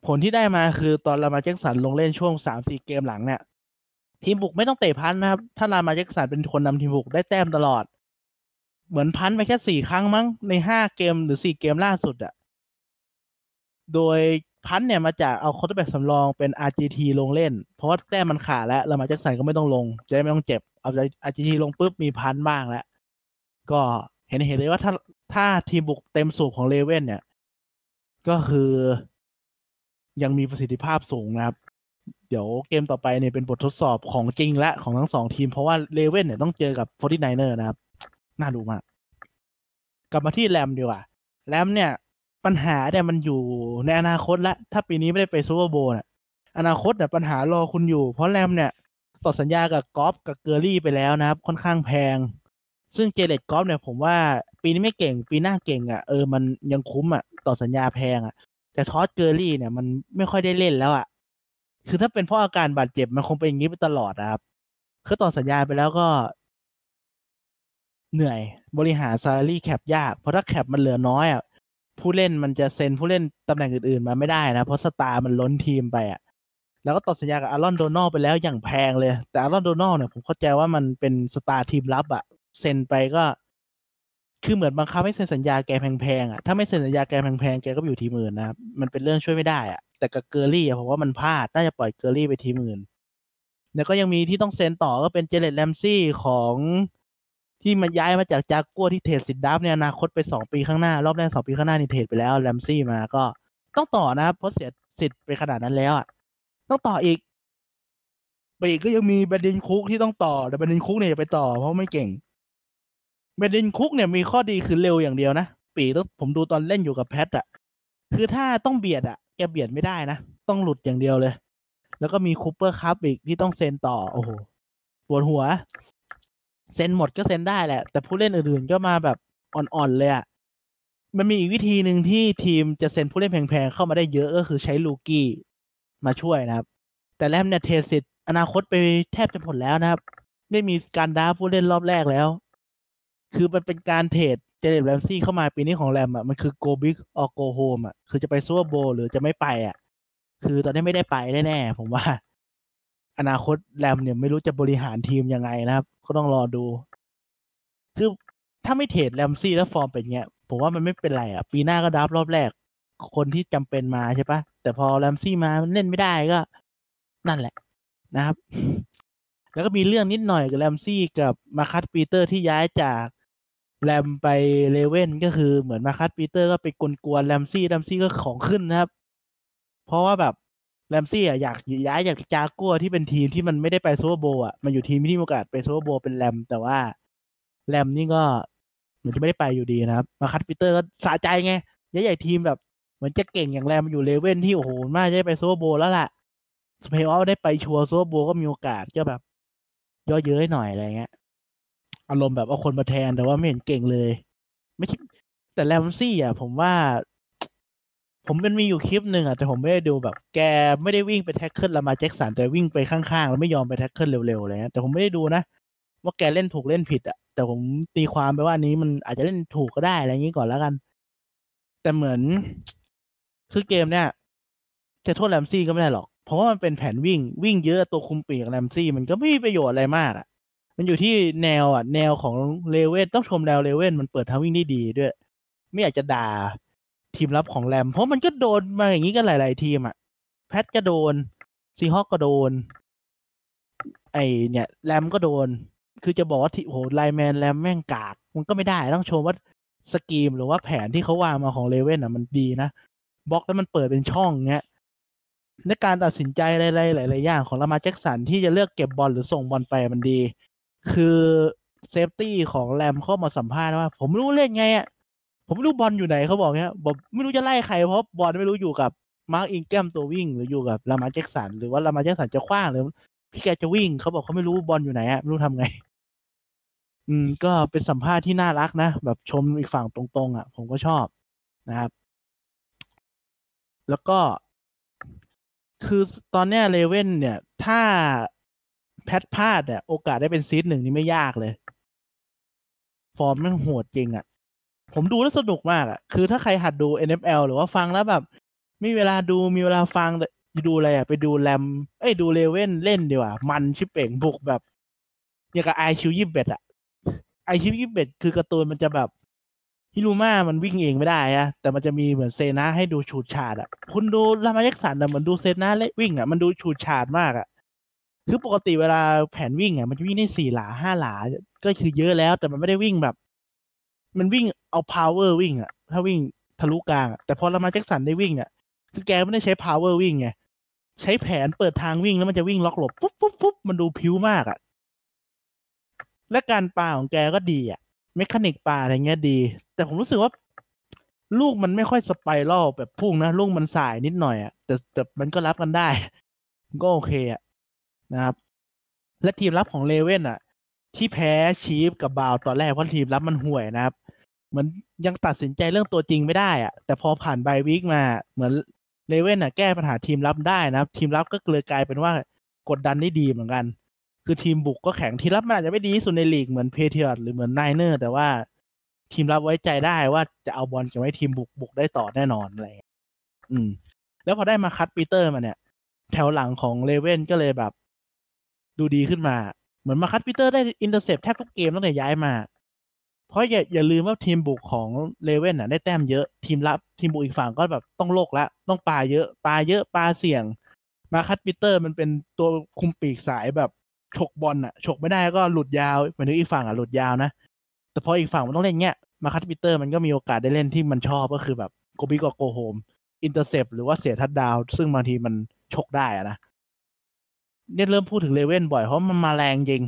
ผลที่ได้มาคือตอนรามาแจ็คสันลงเล่นช่วงสามสี่เกมหลังเนี่ย ทีมบุกไม่ต้องเตะพันนะครับ ถ้ารามาแจ็คสันเป็นคนนำทีมบุกได้แต้มตลอด เหมือนพันไปแค่สี่ครั้งมั้งในห้าเกมหรือสี่เกมล่าสุดอะโดยพันเนี่ยมาจากเอาคอร์แบ็กสำรองเป็น RGT ลงเล่น เพราะว่าแต้มมันขาดแล้วรามาแจ็คสันก็ไม่ต้องลง จะได้ไม่ต้องเจ็บ เอา RGT ลงปุ๊บมีพันบ้างแล้ว ก็เห็นเห็นเลยว่าถ้าถ้าทีมบุกเต็มสูบของ Ravens เนี่ย ก็คือยังมีประสิทธิภาพสูงนะครับ เดี๋ยวเกมต่อไปเนี่ยเป็นบททดสอบของจริงและของทั้งสองทีม เพราะว่า Ravens เนี่ยต้องเจอกับ Forty Niners นะครับ น่าดูมาก กลับมาที่ Rams ดีกว่า Rams เนี่ย ปัญหาเนี่ยมันอยู่ในอนาคตละ ถ้าปีนี้ไม่ได้ไป Super Bowl เนี่ยอนาคตเนี่ยปัญหารอคุณอยู่ เพราะ Rams เนี่ยต่อสัญญากับ Goff กับ Gurley ไปแล้วนะครับ ค่อนข้างแพง ซึ่ง Jared Goff เนี่ยผมว่าปีนี้ไม่เก่ง ปีหน้าเก่งอะ่ะเออมันยังคุ้มอะ่ะต่อสัญญาแพงอะ่ะแต่ Todd Gurley เนี่ยมันไม่ค่อยได้เล่นแล้วอะ่ะ คือถ้าเป็นเพราะอาการบาดเจ็บมันคงเป็นอย่างนี้ไปตลอดนะครับคือต่อสัญญาไปแล้วก็ เหนื่อยบริหาร salary cap ยาก เพราะถ้า cap มันเหลือน้อยอะผู้เล่นมันจะเซ็นผู้เล่นตำแหน่งอื่นๆมาไม่ได้นะ เพราะ star มันล้นทีมไปอะแล้วก็ต่อสัญญากับ Aaron Donald ไปแล้วอย่างแพงเลย แต่ Aaron Donald เนี่ยผมเข้าใจว่ามันเป็น star ทีมรับอะเซ็นไปก็ คือเหมือนบังคับให้เซ็นสัญญาแกแพงๆอะถ้าไม่เซ็นสัญญาแกแพงๆแกก็อยู่ทีมอื่นนะครับมันเป็นเรื่องช่วยไม่ได้อะ แต่กับ Gurley อะผมว่ามันพลาด น่าจะปล่อย Gurley ไปทีมอื่น แล้วก็ยังมีที่ต้องเซ็นต่อก็เป็น Jalen Ramsey ของที่มันย้ายมาจาก Jaguars ที่ trade สิทธิ์ draft เนี่ยอนาคตไปสองปีข้างหน้า รอบแรกสองปีข้างหน้านี่ trade ไปแล้ว Ramsey มาก็ต้องต่อนะครับเพราะเสียสิทธิ์ไปขนาดนั้นแล้วอะต้องต่ออีกไปอีกก็ยังมีแบดดินคุกที่ต้องต่อ แต่แบดดินคุกเนี่ยไปต่อเพราะไม่เก่งแบดินคุกเนี่ยมีข้อดีคือเร็วอย่างเดียวนะปีต้องผมดูตอนเล่นอยู่กับแพทอะ คือถ้าต้องเบียดอะแกเบียดไม่ได้นะ ต้องหลุดอย่างเดียวเลย แล้วก็มีคูเปอร์คัพอีกที่ต้องเซ็นต่อ โอ้โหปวดหัว เซ็นหมดก็เซ็นได้แหละ แต่ผู้เล่นอื่นๆก็มาแบบอ่อนๆเลยอะ่ะมันมีอีกวิธีหนึ่งที่ทีมจะเซ็นผู้เล่นแพงๆเข้ามาได้เยอะก็คือใช้ลูกี้มาช่วยนะครับ แต่แรมเนี่ยเทสิตอนาคตไปแทบจะหมดแล้วนะครับ ไม่มีการด้าผู้เล่นรอบแรกแล้ว คือมันเป็นการเทรด เจเนตแรมซี่เข้ามาปีนี้ของแรมอะมันคือ go big or go home อะคือจะไปซูเปอร์โบหรือจะไม่ไปอะ คือตอนนี้ไม่ได้ไปแน่ๆผมว่า อนาคตแรมเนี่ยไม่รู้จะบริหารทีมยังไงนะครับ ก็ต้องรอดู คือถ้าไม่เทรดแรมซี่แล้วฟอร์มเป็นเงี้ย ผมว่ามันไม่เป็นไรอะ ปีหน้าก็ดับรอบแรก คนที่จำเป็นมาใช่ปะแต่พอ Ramsey มามันเล่นไม่ได้ก็ นั่นแหละนะครับ แล้วก็มีเรื่องนิดหน่อยกับ Ramsey กับ Marcus Peters ที่ย้ายจาก Rams ไป Ravens ก็คือเหมือน Marcus Peters ก็ไปกวนๆ Ramsey Ramsey ก็ของขึ้นนะครับ เพราะว่าแบบ Ramsey อะอยากย้ายจากจากัวที่เป็นทีมที่มันไม่ได้ไป Super Bowl อะมันอยู่ทีมที่มีโอกาสไป Super Bowl เป็น Rams แต่ว่า Rams นี่ก็เหมือนจะไม่ได้ไปอยู่ดีนะครับ Marcus Peters ก็สะใจไงย้ายๆทีมแบบเหมือนจะเก่งอย่าง Rams อยู่ Ravens ที่โอ้โหน่าจะได้ไป Super Bowl แล้วล่ะสเปย์ออฟได้ไปชัวร์ Super Bowl ก็มีโอกาสก็แบบเยาะเย้ยหน่อยอะไรเงี้ย อารมณ์แบบเอาคนมาแทนแต่ว่าไม่เห็นเก่งเลย ไม่คิดแต่ Ramsey อะ ผมว่า ผมมันมีอยู่คลิปหนึ่งอะแต่ผมไม่ได้ดูแบบ แกไม่ได้วิ่งไป tackle Lamar Jackson แต่วิ่งไปข้างๆแล้วไม่ยอมไป tackle เร็วๆเลยแต่ผมไม่ได้ดูนะว่าแกเล่นถูกเล่นผิดอะแต่ผมตีความไปว่านี้มันอาจจะเล่นถูกก็ได้อะไรอย่างนี้ก่อนแล้วกัน แต่เหมือนคือเกมเนี้ยจะโทษแรมซี่ก็ไม่ได้หรอก เพราะว่ามันเป็นแผนวิ่งวิ่งเยอะตัวคุมปีกแรมซี่มันก็ไม่มีประโยชน์อะไรมากอะ มันอยู่ที่แนวอะ แนวของเลเว่นต้องชมแนวเลเว่นมันเปิดทางวิ่งได้ดีด้วย ไม่อยากจะด่าทีมรับของแรม เพราะมันก็โดนมาอย่างนี้กันหลาย ๆ ทีมอะแพทก็โดน Seahawks ก็โดน ไอเนี่ย Rams ก็โดน คือจะบอกว่าทีโห lineman Rams แม่งกาก มันก็ไม่ได้ต้องชมว่า scheme หรือว่าแผนที่เขาวางมาของ Ravens อะมันดีนะบล็อกแล้วมันเปิดเป็นช่องเงี้ยในการตัดสินใจอะไรๆหลายๆอย่างของ Lamar Jackson ที่จะเลือกเก็บบอลหรือส่งบอลไปมันดี คือ safety ของ Rams เข้ามาสัมภาษณ์ว่า ผมรู้เล่นไงอะผมไม่รู้บอลอยู่ไหนเขาบอกเนี้ยบอกไม่รู้จะไล่ใครเพราะบอลไม่รู้อยู่กับMark Ingram ตัววิ่ง หรืออยู่กับ Lamar Jackson หรือว่า Lamar Jackson จะขว้างหรือพี่แกจะวิ่งเขาบอกเขาไม่รู้บอลอยู่ไหนอะไม่รู้ทำไง อืม ก็เป็นสัมภาษณ์ที่น่ารักนะแบบชมอีกฝั่งตรงๆอะ ผมก็ชอบนะครับ แล้วก็คือตอนเนี้ย Ravens เนี่ย ถ้า Pats พลาดเนี่ยโอกาสได้เป็น seed หนึ่งนี่ไม่ยากเลย ฟอร์มมันโหดจริงอะ ผมดูแล้วสนุกมากอะคือถ้าใครหัดดู NFL หรือว่าฟังแล้วแบบ มีเวลาดูมีเวลาฟังดูอะไรอะไปดูแรมเอ้ยดูเลเว่นเล่นดีกว่า มันชิปเป่งบุกแบบอย่างกับไอชิวยิบเบ็ดอะไอชิวยิบเบ็ดคือการ์ตูนมันจะแบบฮิรูมามันวิ่งเองไม่ได้อะแต่มันจะมีเหมือนเซนาให้ดูฉูดฉาดอะคุณดูลามายักสันอะเหมือนดูเซนาเล่วิ่งอะมันดูฉูดฉาดมากอะ คือปกติเวลาแผนวิ่งอะมันจะวิ่งได้สี่หลาห้าหลา ก็คือเยอะแล้ว แต่มันไม่ได้วิ่งแบบ มันวิ่งเอา power วิ่งอะ ถ้าวิ่งทะลุกลางแต่พอเรามาแจ็คสันได้วิ่งอะคือแกไม่ได้ใช้ power วิ่งไงใช้แผนเปิดทางวิ่งแล้วมันจะวิ่งล็อกหลบฟุ๊บฟุ๊บฟุ๊บมันดูพิ้วมากอะ และการปาของแกก็ดีอะเมคานิกปาอะไรเงี้ยดี แต่ผมรู้สึกว่า ลูกมันไม่ค่อยสไปรัลแบบพุ่งนะลูกมันสายนิดหน่อยอะแต่แต่มันก็รับกันได้ ก็โอเคอะ นะครับ และทีมรับของ Ravens อะ ที่แพ้ชีฟกับบาวตอนแรกเพราะทีมรับมันห่วยนะครับ เหมือนยังตัดสินใจเรื่องตัวจริงไม่ได้อะ แต่พอผ่าน bye week มาเหมือน Ravens อะแก้ปัญหาทีมรับได้นะครับ ทีมรับก็เลยกลายเป็นว่ากดดันได้ดีเหมือนกัน คือทีมบุกก็แข็งทีมรับมันอาจจะไม่ดีที่สุดในลีกเหมือน Patriots หรือเหมือน Niners แต่ว่าทีมรับไว้ใจได้ว่าจะเอาบอลจะไว้ทีมบุกบุกได้ต่อแน่นอนอะไรอืม แล้วพอได้ Marcus Peters มาเนี่ย แถวหลังของ Ravens ก็เลยแบบ ดูดีขึ้นมา เหมือน Marcus Peters ได้ intercept แทบทุกเกมตั้งแต่ย้ายมา เพราะอย่าอย่าลืมว่าทีมบุกของ Ravens อะได้แต้มเยอะทีมรับทีมบุกอีกฝั่งก็แบบต้องโลกละ ต้องปาเยอะปาเยอะปาเสี่ยง Marcus Peters มันเป็นตัวคุมปีกสายแบบฉกบอลอะฉกไม่ได้ก็หลุดยาวเหมือนอีกฝั่งอะหลุดยาวนะแต่พออีกฝั่งมันต้องเล่นเงี้ยMarcus Peters มันก็มีโอกาสได้เล่นที่มันชอบก็คือแบบ go big go home intercept หรือว่าเสีย touchdown ซึ่งบางทีมันฉกได้อะนะ เนี่ยเริ่มพูดถึง Ravens บ่อยเพราะมันมาแรงจริง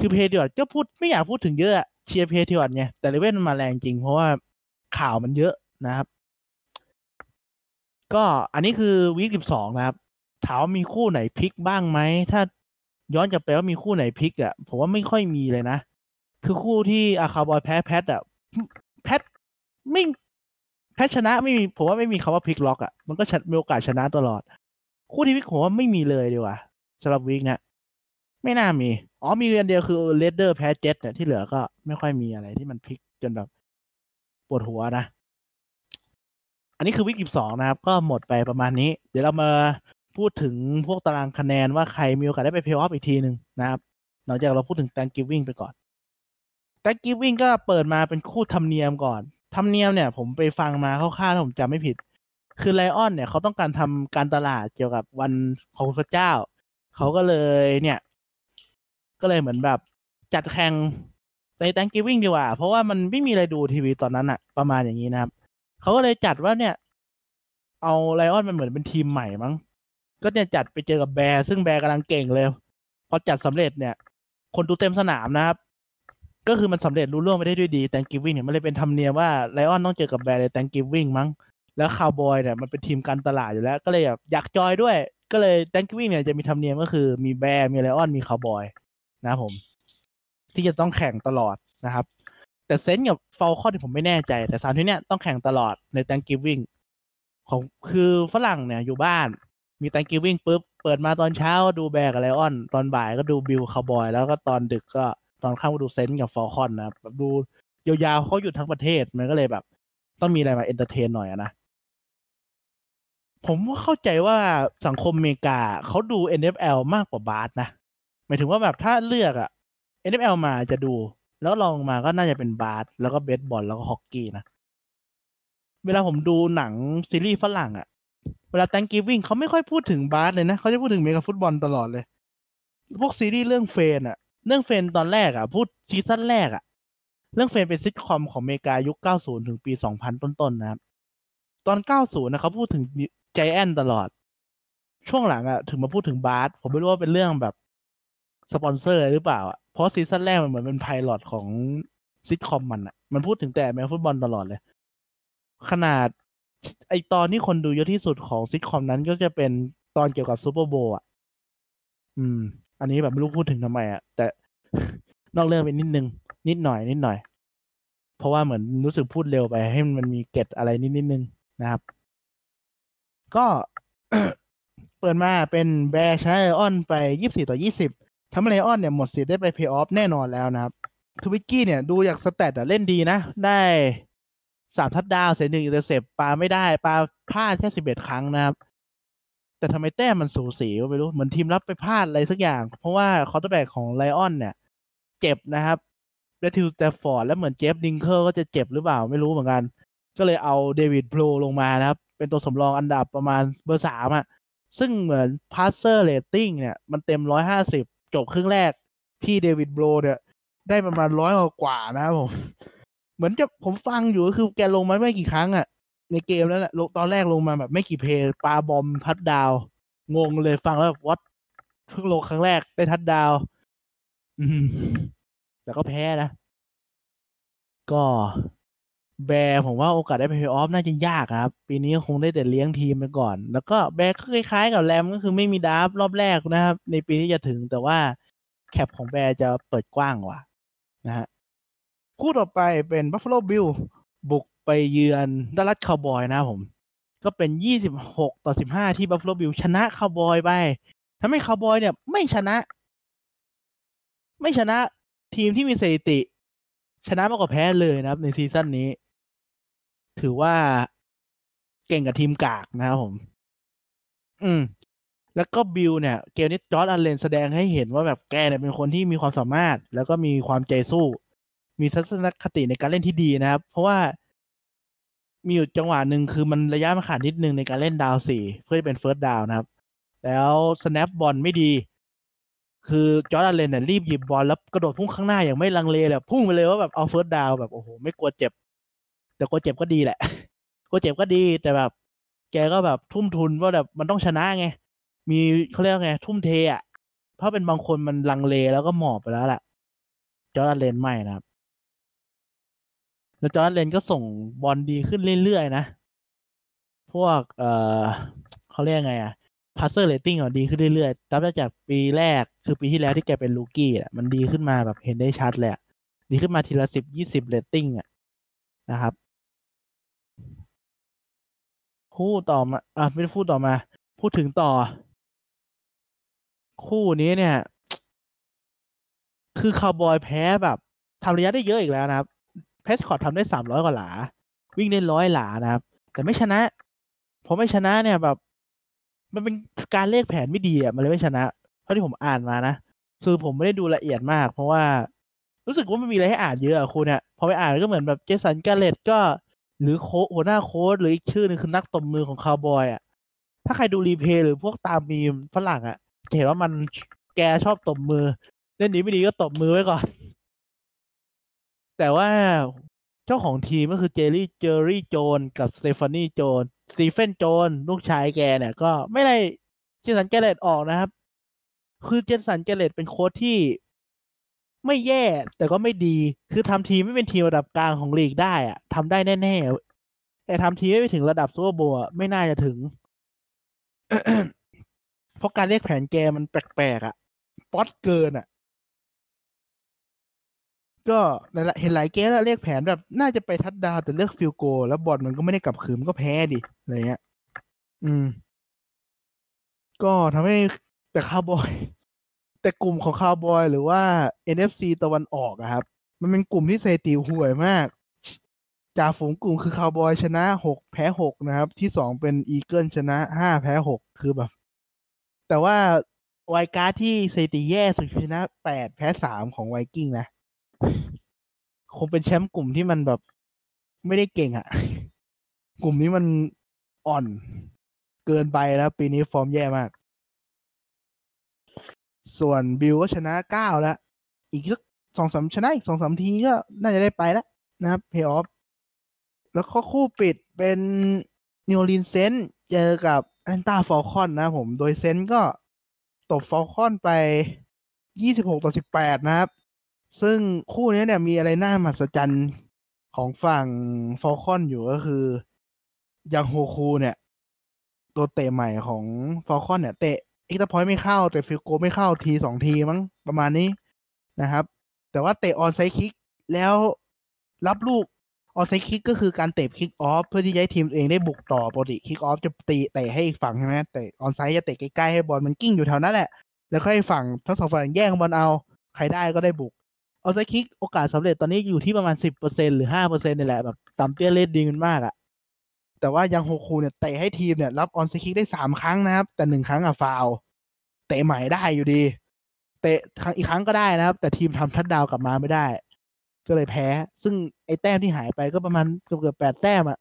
คือ Patriots ก็พูดไม่อยากพูดถึงเยอะเชียร์ Patriots ไงแต่ Ravens มันมาแรงจริง เพราะว่าข่าวมันเยอะนะครับ ก็อันนี้คือ week สิบสองนะครับ ถามว่ามีคู่ไหนพลิกบ้างไหม ถ้าย้อนกลับไปว่ามีคู่ไหนพลิกอะ่ะ ผมว่าไม่ค่อยมีเลยนะ คือคู่ที่อาคาบอยแพ้ Pats อะ Pats ไม่ Pats ชนะไม่มีผมว่าไม่มีคำว่าพลิกล็อกอะ่ะมันก็มีโอกาสชนะตลอด คู่ที่พลิกผมว่าไม่มีเลยดีกว่า สำหรับ week เนี้ยไม่น่ามี อ๋อมีอันเดียวคือ Raiders แพ้เจ็ตเนี่ยที่เหลือก็ไม่ค่อยมีอะไรที่มันพลิกจนแบบปวดหัวนะ อันนี้คือ week สิบสองนะครับ ก็หมดไปประมาณนี้ เดี๋ยวเรามาพูดถึงพวกตารางคะแนนว่าใครมีโอกาสได้ไปเพลย์ออฟอีกทีหนึ่งนะครับหลังจากเราพูดถึงแตงกิฟวิ่งไปก่อนแตงกิฟวิ่งก็เปิดมาเป็นคู่ธรรมเนียมก่อนธรรมเนียมเนี่ยผมไปฟังมาคร่าวๆถ้าผมจำไม่ผิด คือไลออนเนี่ยเขาต้องการทำการตลาดเกี่ยวกับวันของพระเจ้า เขาก็เลยเนี่ย ก็เลยเหมือนแบบจัดแข่งใน Thanksgiving ดีกว่า เพราะว่ามันไม่มีอะไรดูทีวีตอนนั้นอะประมาณอย่างนี้นะครับ เขาก็เลยจัดว่าเนี่ย เอาไลออนมันเหมือนเป็นทีมใหม่มั้ง ก็เนี่ยจัดไปเจอกับ Bear ซึ่ง Bear กำลังเก่งเลย พอจัดสำเร็จเนี่ย คนดูเต็มสนามนะครับ ก็คือมันสำเร็จลุล่วงไปได้ด้วยดี Thanksgiving เนี่ยมันเลยเป็นธรรมเนียมว่า Lion ต้องเจอกับ Bear ใน Thanksgiving มั้ง แล้วคาวบอยเนี่ยมันเป็นทีมการตลาดอยู่แล้ว ก็เลยแบบอยากจอยด้วย ก็เลย Thanksgiving เนี่ยจะมีธรรมเนียมก็คือมี Bear มี Lion มีคาวบอยนะผม ที่จะต้องแข่งตลอดนะครับ แต่ Saint กับ Falcon ที่ผมไม่แน่ใจ แต่สามที่เนี้ยต้องแข่งตลอดใน Thanksgiving ของคือฝรั่งเนี่ยอยู่บ้านมี Thanksgiving ปุ๊บเปิดมาตอนเช้าดู Bear กับ Lion ตอนบ่ายก็ดู Bill Cowboy แล้วก็ตอนดึกก็ตอนค่ำก็ดู Saint กับ Falcon นะแบบดูยาวๆเขาหยุดทั้งประเทศมันก็เลยแบบ ต้องมีอะไรมา entertain หน่อยนะ ผมว่าเข้าใจว่าสังคมอเมริกาเขาดู NFL มากกว่าบาสนะหมายถึงว่าแบบถ้าเลือกอะ NFL มาจะดู แล้วรองมาก็น่าจะเป็นบาสแล้วก็เบสบอลแล้วก็ฮอกกี้นะ เวลาผมดูหนังซีรีส์ฝรั่งอะเวลาแตงกีวิ่งเขาไม่ค่อยพูดถึงบาสเลยนะ เขาจะพูดถึงเมกาฟุตบอลตลอดเลย พวกซีรีส์เรื่องเฟนอะเรื่องเฟนตอนแรกอะพูดซีซั่นแรกอะเรื่องเฟนเป็นซิทคอมของอเมริกายุค 90 ถึงปี 2000 ต้นๆนะครับ ตอน 90 นะเขาพูดถึง ใจแอนตลอด ช่วงหลังอะถึงมาพูดถึงบาร์สผมไม่รู้ว่าเป็นเรื่องแบบสปอนเซอร์หรือเปล่าอะเพราะซีซั่นแรกมันเหมือนเป็นไพลอตของซิทคอมมันอะมันพูดถึงแต่แมวฟุตบอลตลอดเลย ขนาดไอตอนที่คนดูเยอะที่สุดของซิทคอมนั้นก็จะเป็นตอนเกี่ยวกับซูเปอร์โบว์อะ อืม อันนี้แบบไม่รู้พูดถึงทำไมอะ แต่นอกเรื่องไปนิดนึง นิดหน่อย นิดหน่อย เพราะว่าเหมือนรู้สึกพูดเร็วไปให้มันมีเก็ตอะไรนิดนิดนึงนะครับ ก็เปิดมาเป็นแบร์ชาออนไปยี่สิบต่อยี่สิบทำให้ Lion เนี่ยหมดสิทธิ์ได้ไปเพย์ออฟแน่นอนแล้วนะครับทรูบิสกี้เนี่ยดูจาก stat เล่นดีนะ ได้สาม touchdown เสียหนึ่ง intercept ปาไม่ได้ปาพลาดแค่สิบเอ็ดครั้งนะครับ แต่ทำไมแต้มมันสูสีก็ไม่รู้ เหมือนทีมรับไปพลาดอะไรสักอย่าง เพราะว่า quarterback ของ Lion เนี่ย เจ็บนะครับแมทธิวสแตฟฟอร์ดแล้วเหมือนเจฟดริสเคิลก็จะเจ็บหรือเปล่าไม่รู้เหมือนกัน ก็เลยเอาเดวิดโบลห์ลงมานะครับ เป็นตัวสำรองอันดับประมาณเบอร์สามอะซึ่งเหมือนพาสเซอร์เรตติ้งเนี่ย มันเต็มร้อยห้าสิบจบครึ่งแรก พี่เดวิดโบรเนี่ย ได้ประมาณร้อยกว่านะผม เหมือนจะผมฟังอยู่ก็คือแกลงมาไม่กี่ครั้งอะในเกมนั้นแหละตอนแรกลงมาแบบไม่กี่เพย์ปาบอมพัดดาว งงเลยฟังแล้วแบบวัดเพิ่งลงครั้งแรกได้ทัดดาว อืมแต่ก็แพ้นะ ก็ แบร์ผมว่าโอกาสได้ไปเพย์ออฟน่าจะยากครับ ปีนี้คงได้แต่เลี้ยงทีมไปก่อน แล้วก็แบร์ก็คล้ายๆ กับแรมก็คือไม่มีดาร์ฟรอบแรกนะครับ ในปีนี้จะถึงแต่ว่าcap ของ Bear จะเปิดกว้างกว่านะฮะคู่ต่อไปเป็น Buffalo Bill บุกไปเยือน Dallas Cowboy นะผม ก็เป็น 26 ต่อ 15 ที่ Buffalo Bill ชนะคาวบอยไปทำให้คาวบอยเนี่ยไม่ชนะ ไม่ชนะทีมที่มีสถิติ ชนะมากกว่าแพ้เลยนะครับ ในซีซั่นนี้ ถือว่าเก่งกับทีมกากนะครับผม อืม แล้วก็บิลเนี่ย เกมนี้จอร์ดอันเลนแสดงให้เห็นว่าแบบแกเนี่ยเป็นคนที่มีความสามารถ แล้วก็มีความใจสู้ มีทัศนคติในการเล่นที่ดีนะครับ เพราะว่ามีอยู่จังหวะหนึ่งคือมันระยะมันขาดนิดนึงในการเล่น down สี่เพื่อเป็น first down นะครับ แล้ว snap บอลไม่ดี คือจอร์ดอันเลนเนี่ยรีบหยิบบอลแล้วกระโดดพุ่งข้างหน้าอย่างไม่ลังเลเลยพุ่งไปเลยว่าแบบเอา first down แบบโอ้โหไม่กลัวเจ็บ แต่กลัวเจ็บก็ดีแหละกลัวเจ็บก็ดีแต่แบบ แกก็แบบทุ่มทุนว่าแบบมันต้องชนะไง มีเขาเรียกไง ทุ่มเทอะเพราะเป็นบางคนมันลังเลแล้วก็หมอบไปแล้วแหละจอร์ดนเลนไม่นะครับ แล้วจอร์ดนเลนก็ส่งบอลดีขึ้นเรื่อยๆนะ พวกเอ่อเขาเรียกไงอะ passer rating อะดีขึ้นเรื่อยๆนับจากปีแรกคือปีที่แล้วที่แกเป็นลูกี้อะมันดีขึ้นมาแบบเห็นได้ชัดเลยอะดีขึ้นมาทีละสิบยี่สิบ rating อะนะครับ คู่ต่อมา อะไม่ได้พูดต่อมา พูดถึงต่อ คู่นี้เนี่ย คือคาวบอยแพ้แบบทำระยะได้เยอะอีกแล้วนะครับ เพสคอร์ททำได้สามร้อยกว่าหลา วิ่งได้ร้อยหลานะครับ แต่ไม่ชนะพอไม่ชนะเนี่ยแบบ มันเป็นการเลขแผนไม่ดีอะมันเลยไม่ชนะเท่าที่ผมอ่านมานะคือผมไม่ได้ดูละเอียดมาก เพราะว่า รู้สึกว่ามันมีอะไรให้อ่านเยอะอะคุณเนี่ยพอไปอ่านก็เหมือนแบบเจสันแกเร็ตก็ หรือโค้ชหัวหน้าโค้ชหรืออีกชื่อหนึ่งคือนักตบมือของคาวบอยอะถ้าใครดู replay หรือพวกตามมีมฝรั่งอะเห็นว่ามันแกชอบตบมือ เล่นดีไม่ดีก็ตบมือไว้ก่อน แต่ว่าเจ้าของทีมก็คือเจอรี่เจอรี่โจนกับสตีเฟนโจนสตีเฟนโจนลูกชายแกเนี่ย ก็ไม่ได้เจสันแกเร็ตออกนะครับ คือเจสันแกเร็ตเป็นโค้ชที่ ไม่แย่แต่ก็ไม่ดี คือทำทีไม่เป็นทีมระดับกลางของลีกได้อะทำได้แน่ๆแต่ทำทีไม่ไปถึงระดับ Super Bowl ไม่น่าจะถึง เพราะการเรียกแผนแกมันแปลกๆอะป๊อตเกินอะก็เห็นหลายเกมแล้วเรียกแผนแบบ น่าจะไป touchdown แต่เลือก field goal แล้วบอลมันก็ไม่ได้กลับคืนมันก็แพ้ดิอะไรเงี้ย อืม ก็ทำให้แต่คาวบอย แต่กลุ่มของคาวบอยหรือว่า NFC ตะวันออกอะครับ มันเป็นกลุ่มที่สถิติห่วยมากจ่าฝูงกลุ่มคือคาวบอยชนะหกแพ้หกนะครับ ที่สองเป็น Eagle ชนะห้าแพ้หกคือแบบ แต่ว่า wild card ที่สถิติแย่สุดคือชนะแปดแพ้สามของไวกิ้งนะ คงเป็นแชมป์กลุ่มที่มันแบบไม่ได้เก่งอะกลุ่มนี้มันอ่อนเกินไปแล้วปีนี้ฟอร์มแย่มาก ส่วนบิลก็ชนะเก้าแล้ว อีกสักสองสามชนะอีกสองสามทีก็น่าจะได้ไปแล้วนะครับเพย์ออฟแล้วก็คู่ปิดเป็น New Orleans Saint เจอกับ Atlanta Falcon นะผม โดย Saint ก็ตบ Falcon ไป 26 ต่อ 18 นะครับ ซึ่งคู่นี้เนี่ยมีอะไรน่ามหัศจรรย์ของฝั่ง Falcon อยู่ก็คือยังโฮคูเนี่ย ตัวเตะใหม่ของ Falcon เนี่ย เตะ extra point ไม่เข้า เตะ field goal ไม่เข้าทีสองทีมั้งประมาณนี้นะครับ แต่ว่าเตะ onside kick แล้วรับลูก onside kick ก็คือการเตะ kickoff เพื่อที่จะให้ทีมเองได้บุกต่อปกติ kickoff จะตีเตะให้อีกฝั่งใช่ไหมแต่ onside จะเตะใกล้ๆให้บอลมันกลิ้งอยู่แถวนั้นแหละ แล้วก็ให้ฝั่งทั้งสองฝั่งแย่งบอลเอา ใครได้ก็ได้บุก onside kick โอกาสสำเร็จตอนนี้อยู่ที่ประมาณสิบเปอร์เซ็นหรือห้าเปอร์เซ็นนี่แหละแบบต่ำเตี้ยเรี่ยดินมากอะ แต่ว่า Younghoe Koo เนี่ยเตะให้ทีมเนี่ยรับ onside kick ได้สามครั้งนะครับ แต่หนึ่งครั้งอะฟาวล์เตะใหม่ได้อยู่ดี เตะครั้งอีกครั้งก็ได้นะครับ แต่ทีมทำทัดดาวกลับมาไม่ได้ ก็เลยแพ้ ซึ่งไอ้แต้มที่หายไปก็ประมาณเกือบเกือบแปดแต้มอะ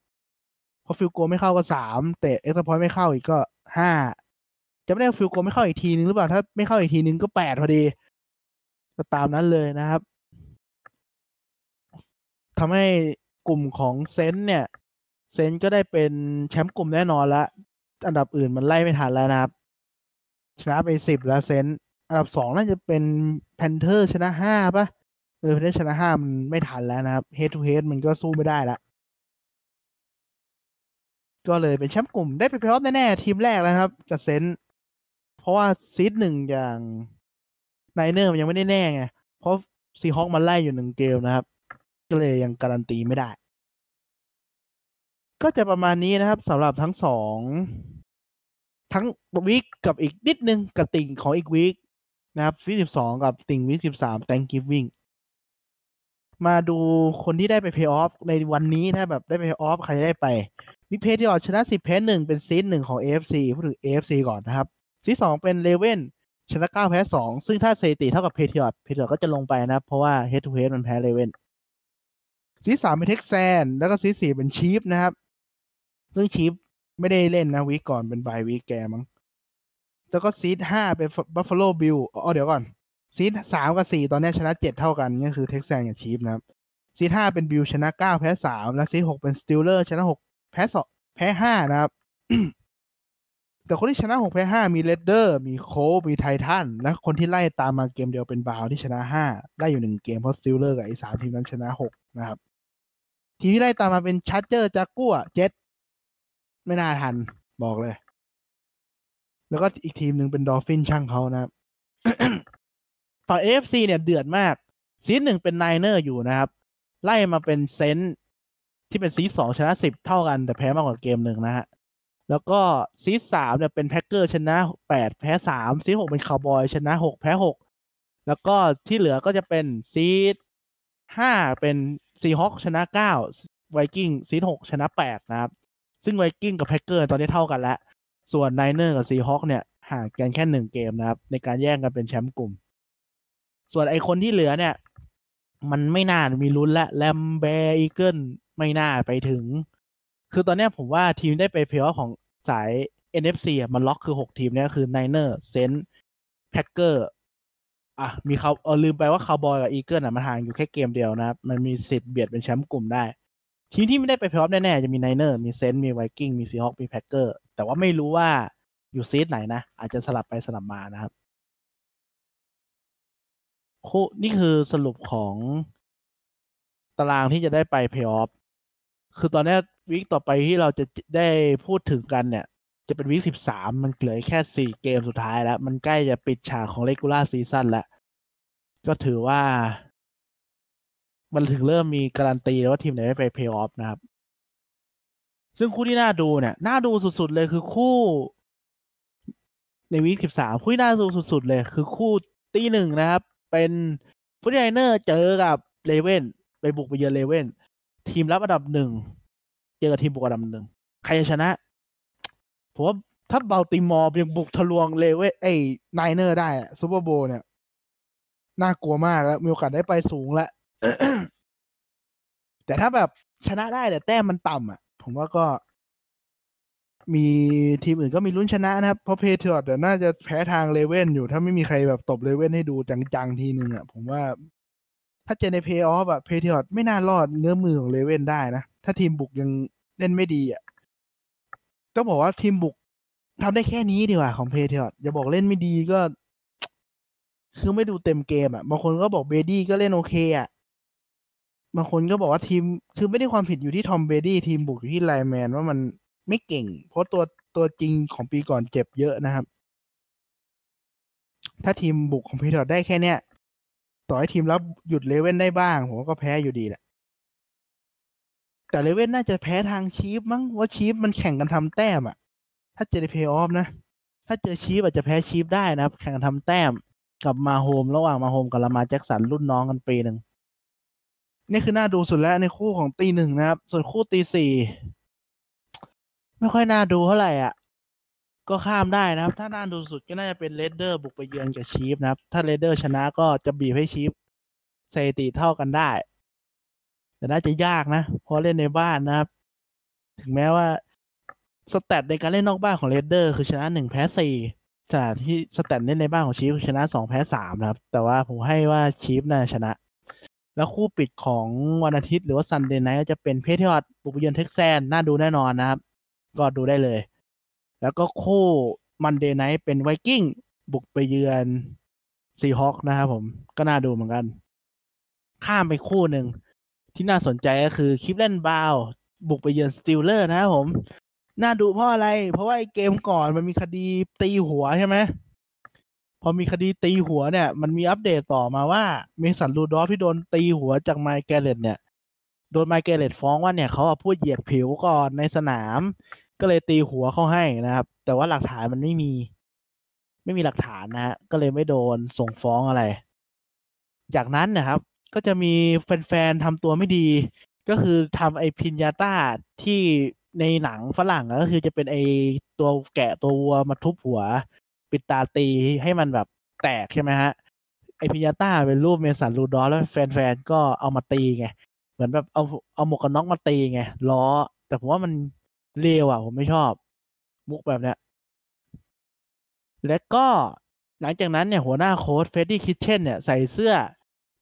พอ field goal ไม่เข้าก็สามเตะเอ็กซ์พอยต์ไม่เข้าอีกก็ห้าจะไม่ได้ field goal ไม่เข้าอีกทีนึงหรือเปล่าถ้าไม่เข้าอีกทีนึงก็แปดพอดี ก็ตามนั้นเลยนะครับทำให้กลุ่มของ Saints เนี่ย Saints ก็ได้เป็นแชมป์กลุ่มแน่นอนละ อันดับอื่นมันไล่ไม่ทันแล้วนะครับ ชนะไปสิบแล้ว Saints อันดับสองน่าจะเป็น Panthers ชนะห้าปะเออ Panthers ชนะห้ามันไม่ทันแล้วนะครับ head to head มันก็สู้ไม่ได้ละก็เลยเป็นแชมป์กลุ่มได้ไปเพลย์ออฟแน่ๆทีมแรกแล้วครับกับ Saints เพราะว่า seed หนึ่งอย่าง Niners มันยังไม่ได้แน่ไงเพราะ Seahawks มันไล่อยู่หนึ่งเกมนะครับ ก็เลยยังการันตีไม่ได้ ก็จะประมาณนี้นะครับสำหรับทั้งสองทั้ง week กับอีกนิดนึงกับติ่งของอีก week นะครับ week สิบสองกับติ่ง week สิบสาม Thanksgiving มาดูคนที่ได้ไปเพย์ออฟในวันนี้ถ้าแบบได้ไปเพย์ออฟใครจะได้ไปมี Patriots ชนะสิบแพ้หนึ่งเป็น seed หนึ่งของ AFC พูดถึง AFC ก่อนนะครับ seed สองเป็น Ravens ชนะเก้าแพ้สองซึ่งถ้าสถิติเท่ากับ Patriots Patriots ก็จะลงไปนะเพราะว่า head to head มันแพ้ Ravens seed สามเป็น Texans แล้วก็ seed สี่เป็น Chiefs นะครับ ซึ่ง Chiefs ไม่ได้เล่นนะ week ก่อนเป็น bye week แกมั้งแล้วก็ seed ห้าเป็น Buffalo Bills อ๋อเดี๋ยวก่อนseed สามกับสี่ตอนนี้ชนะเจ็ดเท่ากันก็คือ Texans กับ Chiefs นะครับ seed ห้าเป็น Bills ชนะเก้าแพ้สามและ seed หกเป็น Steelers ชนะหกแพ้สองแพ้ห้านะครับแต่คนที่ชนะหกแพ้ห้ามี Raiders มี Colts มี Titans และคนที่ไล่ตามมาเกมเดียวเป็นบาวที่ชนะห้าได้อยู่หนึ่งเกมเพราะ Steelers กับไอ้สามทีมนั้นชนะหกนะครับ ทีมที่ไล่ตามมาเป็น Chargers Jaguars เจ็ด ไม่น่าทันบอกเลย แล้วก็อีกทีมหนึ่งเป็น Dolphins ช่างเขานะครับฝั่ง AFC เนี่ยเดือดมาก seed หนึ่งเป็น Niners อยู่นะครับ ไล่มาเป็น Saints ที่เป็น seed สองชนะสิบเท่ากัน แต่แพ้มากกว่าเกมหนึ่งนะฮะแล้วก็ seed สามเนี่ยเป็น Packers ชนะแปดแพ้สาม seed หกเป็นคาวบอยชนะหกแพ้หกแล้วก็ที่เหลือก็จะเป็น seed ห้าเป็น Seahawks ชนะเก้า Vikings seed หกชนะแปดนะครับ ซึ่ง Vikings กับ Packers ตอนนี้เท่ากันแล้ว ส่วน Niners กับ Seahawks เนี่ยห่างกันแค่หนึ่งเกมนะครับ ในการแย่งกันเป็นแชมป์กลุ่ม ส่วนไอคนที่เหลือเนี่ย มันไม่น่ามีลุ้นละ Rams Bears Eagles ไม่น่าไปถึง คือตอนนี้ผมว่าทีมได้ไปเพลย์ออฟของสาย NFC อะมันล็อกคือ6ทีมเนี่ยคือ Niner s a n t Packer อะมีเขาเออลืมไปว่าคาวบอยกับ Eagles อะมันห่างอยู่แค่เกมเดียวนะครับ มันมีสิทธิ์เบียดเป็นแชมป์กลุ่มได้ ทีมที่ไม่ได้ไปเพลย์ออฟแน่ๆจะมี Niner มีเซนต์มีไวกิ้งมีซีฮอคมีแพ็กเกอร์แต่ว่าไม่รู้ว่าอยู่ seed ไหนนะ อาจจะสลับไปสลับมานะครับคู่นี่คือสรุปของตารางที่จะได้ไปเพย์ออฟคือตอนนี้ week ต่อไปที่เราจะได้พูดถึงกันเนี่ย จะเป็น week สิบสามมันเหลือแค่สี่เกมสุดท้ายแล้ว มันใกล้จะปิดฉากของ regular season แล้ว ก็ถือว่า มันถึงเริ่มมีการันตีแล้วว่าทีมไหนไม่ไปเพย์ออฟนะครับ ซึ่งคู่ที่น่าดูเนี่ยน่าดูสุด ๆ เลยคือคู่ใน week สิบสามคู่ที่น่าดูสุด ๆ เลย คือคู่ตีหนึ่งนะครับ เป็น Forty Niners เจอกับ Ravens ไปบุกไปเยือน Ravens ทีมรับอันดับหนึ่งเจอกับทีมบุกอันดับหนึ่งใครจะชนะผมว่าถ้า Baltimore ยังบุกทะลวง Ravens ไอ้Niners ได้อะ Super Bowl เนี่ยน่ากลัวมากแล้ว มีโอกาสได้ไปสูงแล้ว แต่ถ้าแบบชนะได้แต่แต้มมันต่ำอะ ผมว่าก็ มีทีมอื่นก็มีลุ้นชนะนะครับ เพราะ Patriots เดี๋ยวน่าจะแพ้ทาง Ravens อยู่ ถ้าไม่มีใครแบบตบ Ravens ให้ดูจังๆทีหนึ่งอะ ผมว่า ถ้าเจอในเพย์ออฟอะ Patriots ไม่น่ารอดเงื้อมมือของ Ravens ได้นะ ถ้าทีมบุกยังเล่นไม่ดีอะต้องบอกว่าทีมบุกทำได้แค่นี้ดีกว่าของ Patriots อย่าบอกเล่นไม่ดีก็ คือไม่ดูเต็มเกมอะบางคนก็บอก Brady ก็เล่นโอเคอะ บางคนก็บอกว่าทีมคือไม่ได้ความผิดอยู่ที่ Tom Brady ทีมบุกอยู่ที่ lineman ว่ามันไม่เก่ง เพราะตัวตัวจริงของปีก่อนเจ็บเยอะนะครับ ถ้าทีมบุกของ Patriots ได้แค่เนี้ยต่อให้ทีมรับหยุด Ravens ได้บ้างผมก็แพ้อยู่ดีแหละแต่ Ravens น่าจะแพ้ทาง Chiefs มั้งว่า Chiefs มันแข่งกันทำแต้มอะถ้าเจอในเพย์ออฟนะ ถ้าเจอ Chiefs อาจจะแพ้ Chiefs ได้นะครับ แข่งกันทำแต้ม กับ Mahomes ระหว่าง Mahomes กับ Lamar Jackson รุ่นน้องกันปีหนึ่ง นี่คือน่าดูสุดแล้วในคู่ของตีหนึ่งนะครับ ส่วนคู่ตีสี่ไม่ค่อยน่าดูเท่าไหร่อะ ก็ข้ามได้นะครับ ถ้าน่าดูสุดก็น่าจะเป็น Raiders บุกไปเยือนกับ Chiefs นะครับ ถ้า Raiders ชนะก็จะบีบให้ Chiefsสถิติเท่ากันได้ แต่น่าจะยากนะ เพราะเล่นในบ้านนะครับ ถึงแม้ว่า stat ในการเล่นนอกบ้านของ Raiders คือชนะหนึ่งแพ้สี่ขณะที่ stat เล่นในบ้านของ Chiefs ชนะสองแพ้สามนะครับ แต่ว่าผมให้ว่า Chiefs น่าชนะ แล้วคู่ปิดของวันอาทิตย์หรือว่า Sunday Night ก็จะเป็น Patriots บุกไปเยือน Texans น่าดูแน่นอนนะครับ ก็ดูได้เลย แล้วก็คู่ Monday Night เป็น Vikingsบุกไปเยือน Seahawks นะครับผมก็น่าดูเหมือนกัน ข้ามไปคู่หนึ่งที่น่าสนใจก็คือ Cleveland Browns บุกไปเยือน Steelers นะครับผม น่าดูเพราะอะไร เพราะว่าไอ้เกมก่อนมันมีคดีตีหัวใช่ไหม พอมีคดีตีหัวเนี่ย มันมีอัปเดตต่อมาว่า Mason Rudolph ที่โดนตีหัวจาก Myles Garrett เนี่ย โดน Myles Garrett ฟ้องว่าเนี่ยเขาพูดเหยียดผิวก่อนในสนาม ก็เลยตีหัวเขาให้นะครับ แต่ว่าหลักฐานมันไม่มี ไม่มีหลักฐานนะฮะก็เลยไม่โดนส่งฟ้องอะไร จากนั้นนะครับ ก็จะมีแฟนๆทำตัวไม่ดี ก็คือทำไอพินยาต้าที่ในหนังฝรั่งก็คือจะเป็นไอตัวแกะตัววัวมาทุบหัว ปิดตาตีให้มันแบบแตกใช่ไหมฮะ ไอพิยาต้าเป็นรูปเมสันลูดอแล้วแฟนๆก็เอามาตีไง เหมือนแบบเอาเอาหมวกกันน็อกมาตีไงล้อ แต่ผมว่ามันเลวอะ ผมไม่ชอบ มุกแบบเนี้ยและก็หลังจากนั้นเนี่ยหัวหน้าโค้ช Freddie Kitchens เนี่ยใส่เสื้อ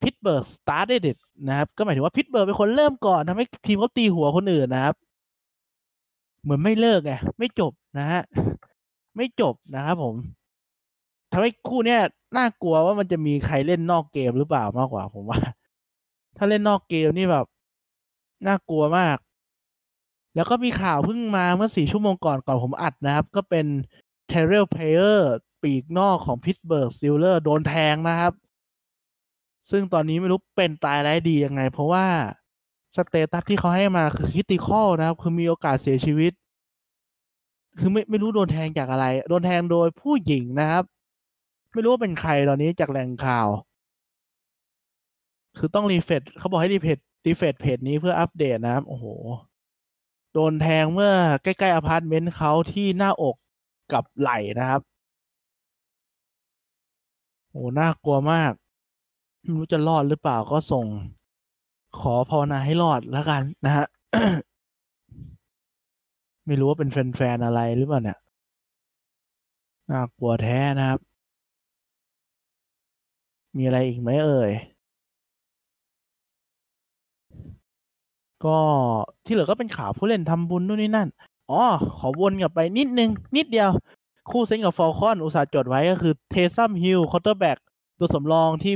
Pittsburgh started it นะครับ ก็หมายถึงว่า Pittsburgh เป็นคนเริ่มก่อนทำให้ทีมเขาตีหัวคนอื่นนะครับ เหมือนไม่เลิกไงไม่จบนะฮะ ไม่จบนะครับผมทำให้คู่เนี้ยน่ากลัวว่ามันจะมีใครเล่นนอกเกมหรือเปล่ามากกว่า ผมว่า ถ้าเล่นนอกเกมนี่แบบน่ากลัวมาก แล้วก็มีข่าวเพิ่งมาเมื่อสี่ชั่วโมงก่อนก่อนผมอัดนะครับ ก็เป็น Terrelle Pryor ปีกนอกของ Pittsburgh Steelers โดนแทงนะครับ ซึ่งตอนนี้ไม่รู้เป็นตายร้ายดียังไง เพราะว่า status ที่เขาให้มาคือ critical นะครับ คือมีโอกาสเสียชีวิต คือไม่ไม่รู้โดนแทงจากอะไร โดนแทงโดยผู้หญิงนะครับ ไม่รู้ว่าเป็นใครตอนนี้จากแหล่งข่าว คือต้อง refresh เขาบอกให้ refresh refresh เพจนี้เพื่ออัปเดตนะครับโอ้โห โดนแทงเมื่อใกล้ๆอพาร์ตเมนต์เขาที่หน้าอกกับไหล่นะครับโอ้น่ากลัวมาก ไม่รู้จะรอดหรือเปล่าก็ส่ง ขอภาวนาให้รอดแล้วกันนะฮะ ไม่รู้ว่าเป็นแฟนๆอะไรหรือเปล่าเนี่ยน่ากลัวแท้นะครับ มีอะไรอีกไหมเอ่ย ก็ที่เหลือก็เป็นข่าวผู้เล่นทำบุญนู่นนี่นั่น อ๋อ ขอวนกลับไปนิดนึง นิดเดียว คู่ Saints กับ Falcons อุตสาห์จดไว้ก็คือ Taysom Hill quarterback ตัวสำรองที่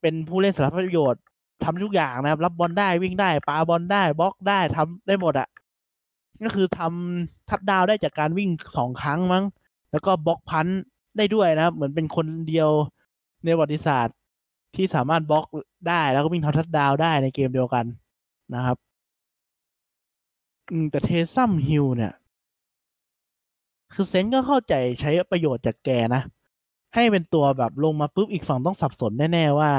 เป็นผู้เล่นสารพัดประโยชน์ทำทุกอย่างนะครับ รับบอลได้วิ่งได้ปาบอลได้บล็อกได้ทำได้หมดอะ ก็คือทำทัดดาวได้จากการวิ่งสองครั้งมั้ง แล้วก็บล็อก punt ได้ด้วยนะครับ เหมือนเป็นคนเดียวในประวัติศาสตร์ที่สามารถบล็อกได้แล้วก็วิ่งทำทัดดาวได้ในเกมเดียวกันนะครับแต่ Taysom Hill เนี่ย คือ Saints ก็เข้าใจใช้ประโยชน์จากแกนะ ให้เป็นตัวแบบลงมาปุ๊บอีกฝั่งต้องสับสนแน่ ๆ ว่า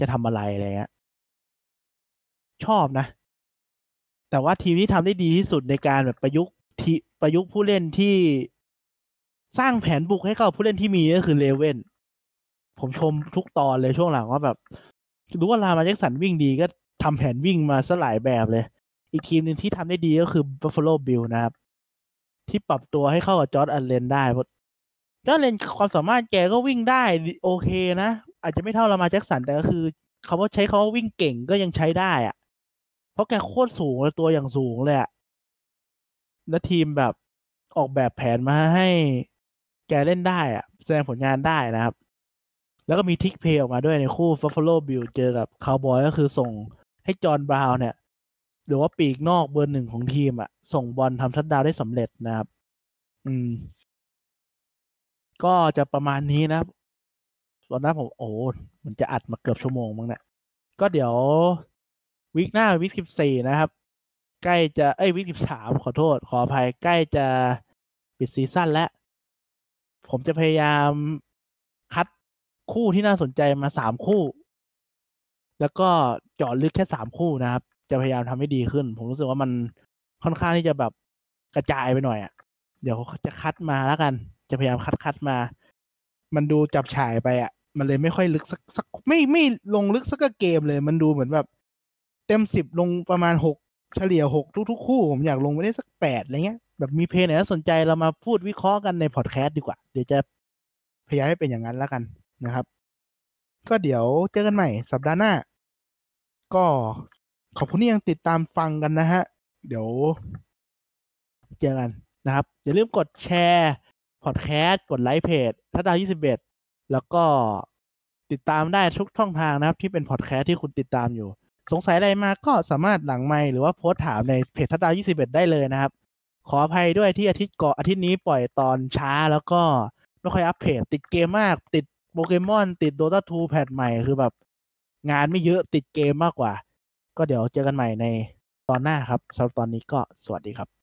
จะทำอะไรอะไรเงี้ยชอบนะ แต่ว่าทีมที่ทำได้ดีที่สุดในการแบบประยุกต์ทีประยุกต์ผู้เล่นที่สร้างแผนบุกให้เข้าผู้เล่นที่มีก็คือ Ravens ผมชมทุกตอนเลยช่วงหลังว่าแบบรู้ว่า Lamar Jackson วิ่งดีก็ทำแผนวิ่งมาซะหลายแบบเลย อีกทีมหนึ่งที่ทำได้ดีก็คือ Buffalo Bills นะครับ ที่ปรับตัวให้เข้ากับ Josh Allen ได้เพราะ Josh Allen ความสามารถแกก็วิ่งได้โอเคนะ อาจจะไม่เท่า Lamar Jackson แต่ก็คือคาว่าใช้เขาว่าวิ่งเก่งก็ยังใช้ได้อะ เพราะแกโคตรสูงเลยตัวอย่างสูงเลยอะและทีมแบบออกแบบแผนมาให้ แกเล่นได้อะแสดงผลงานได้นะครับ แล้วก็มี trick play ออกมาด้วยในคู่ Buffalo Bills เจอกับคาวบอยก็คือส่งให้ John Brown เนี่ย หรือว่าปีกนอกเบอร์หนึ่งของทีมอะส่งบอลทำทัดดาวได้สำเร็จนะครับ อืม ก็จะประมาณนี้นะครับตอนนั้นผมโอ้มันจะอัดมาเกือบชั่วโมงมั้งเนี่ยก็เดี๋ยว วิกหน้าวิกสิบสี่นะครับ ใกล้จะเอ้ยวิกสิบสามขอโทษ ขออภัยใกล้จะปิดซีซั่นแล้ว ผมจะพยายามคัดคู่ที่น่าสนใจมาสามคู่ แล้วก็เจาะลึกแค่สามคู่นะครับ จะพยายามทำให้ดีขึ้น ผมรู้สึกว่ามันค่อนข้างที่จะแบบกระจายไปหน่อยอะ่ะ เดี๋ยวจะคัดมาแล้วกัน จะพยายามคัดคัดมา มันดูจับฉายไปอะ่ะ มันเลยไม่ค่อยลึกสักสักไม่ไม่ลงลึกสักเกมเลย มันดูเหมือนแบบ เต็มสิบลงประมาณหกเฉลี่ยหกทุก ๆ คู่ผมอยากลงไปได้สักแปดอะไรเงี้ยแบบมีเพลงไหนน่าสนใจเรามาพูดวิเคราะห์กันในพอดแคสต์ดีกว่า เดี๋ยวจะพยายามให้เป็นอย่างนั้นแล้วกันนะครับ ก็เดี๋ยวเจอกันใหม่ สัปดาห์หน้า ก็ขอบคุณที่ยังติดตามฟังกันนะฮะ เดี๋ยว เจอกันนะครับ อย่าลืมกดแชร์พอดแคสต์กดไลค์เพจทัดดาวยี่สิบเอ็ดแล้วก็ติดตามได้ทุกช่องทางนะครับ ที่เป็นพอดแคสต์ที่คุณติดตามอยู่ สงสัยอะไรมาก็สามารถหลังไมค์หรือว่าโพสถามในเพจทัดดาวยี่สิบเอ็ดได้เลยนะครับ ขออภัยด้วยที่อาทิตย์ก่อนอาทิตย์นี้ปล่อยตอนช้าแล้วก็ไม่ค่อยอัปเดตติดเกมมาก ติดโปเกมอน ติดโดตาทูแพทใหม่คือแบบ งานไม่เยอะติดเกมมากกว่า ก็เดี๋ยวเจอกันใหม่ในตอนหน้าครับสำหรับตอนนี้ก็สวัสดีครับ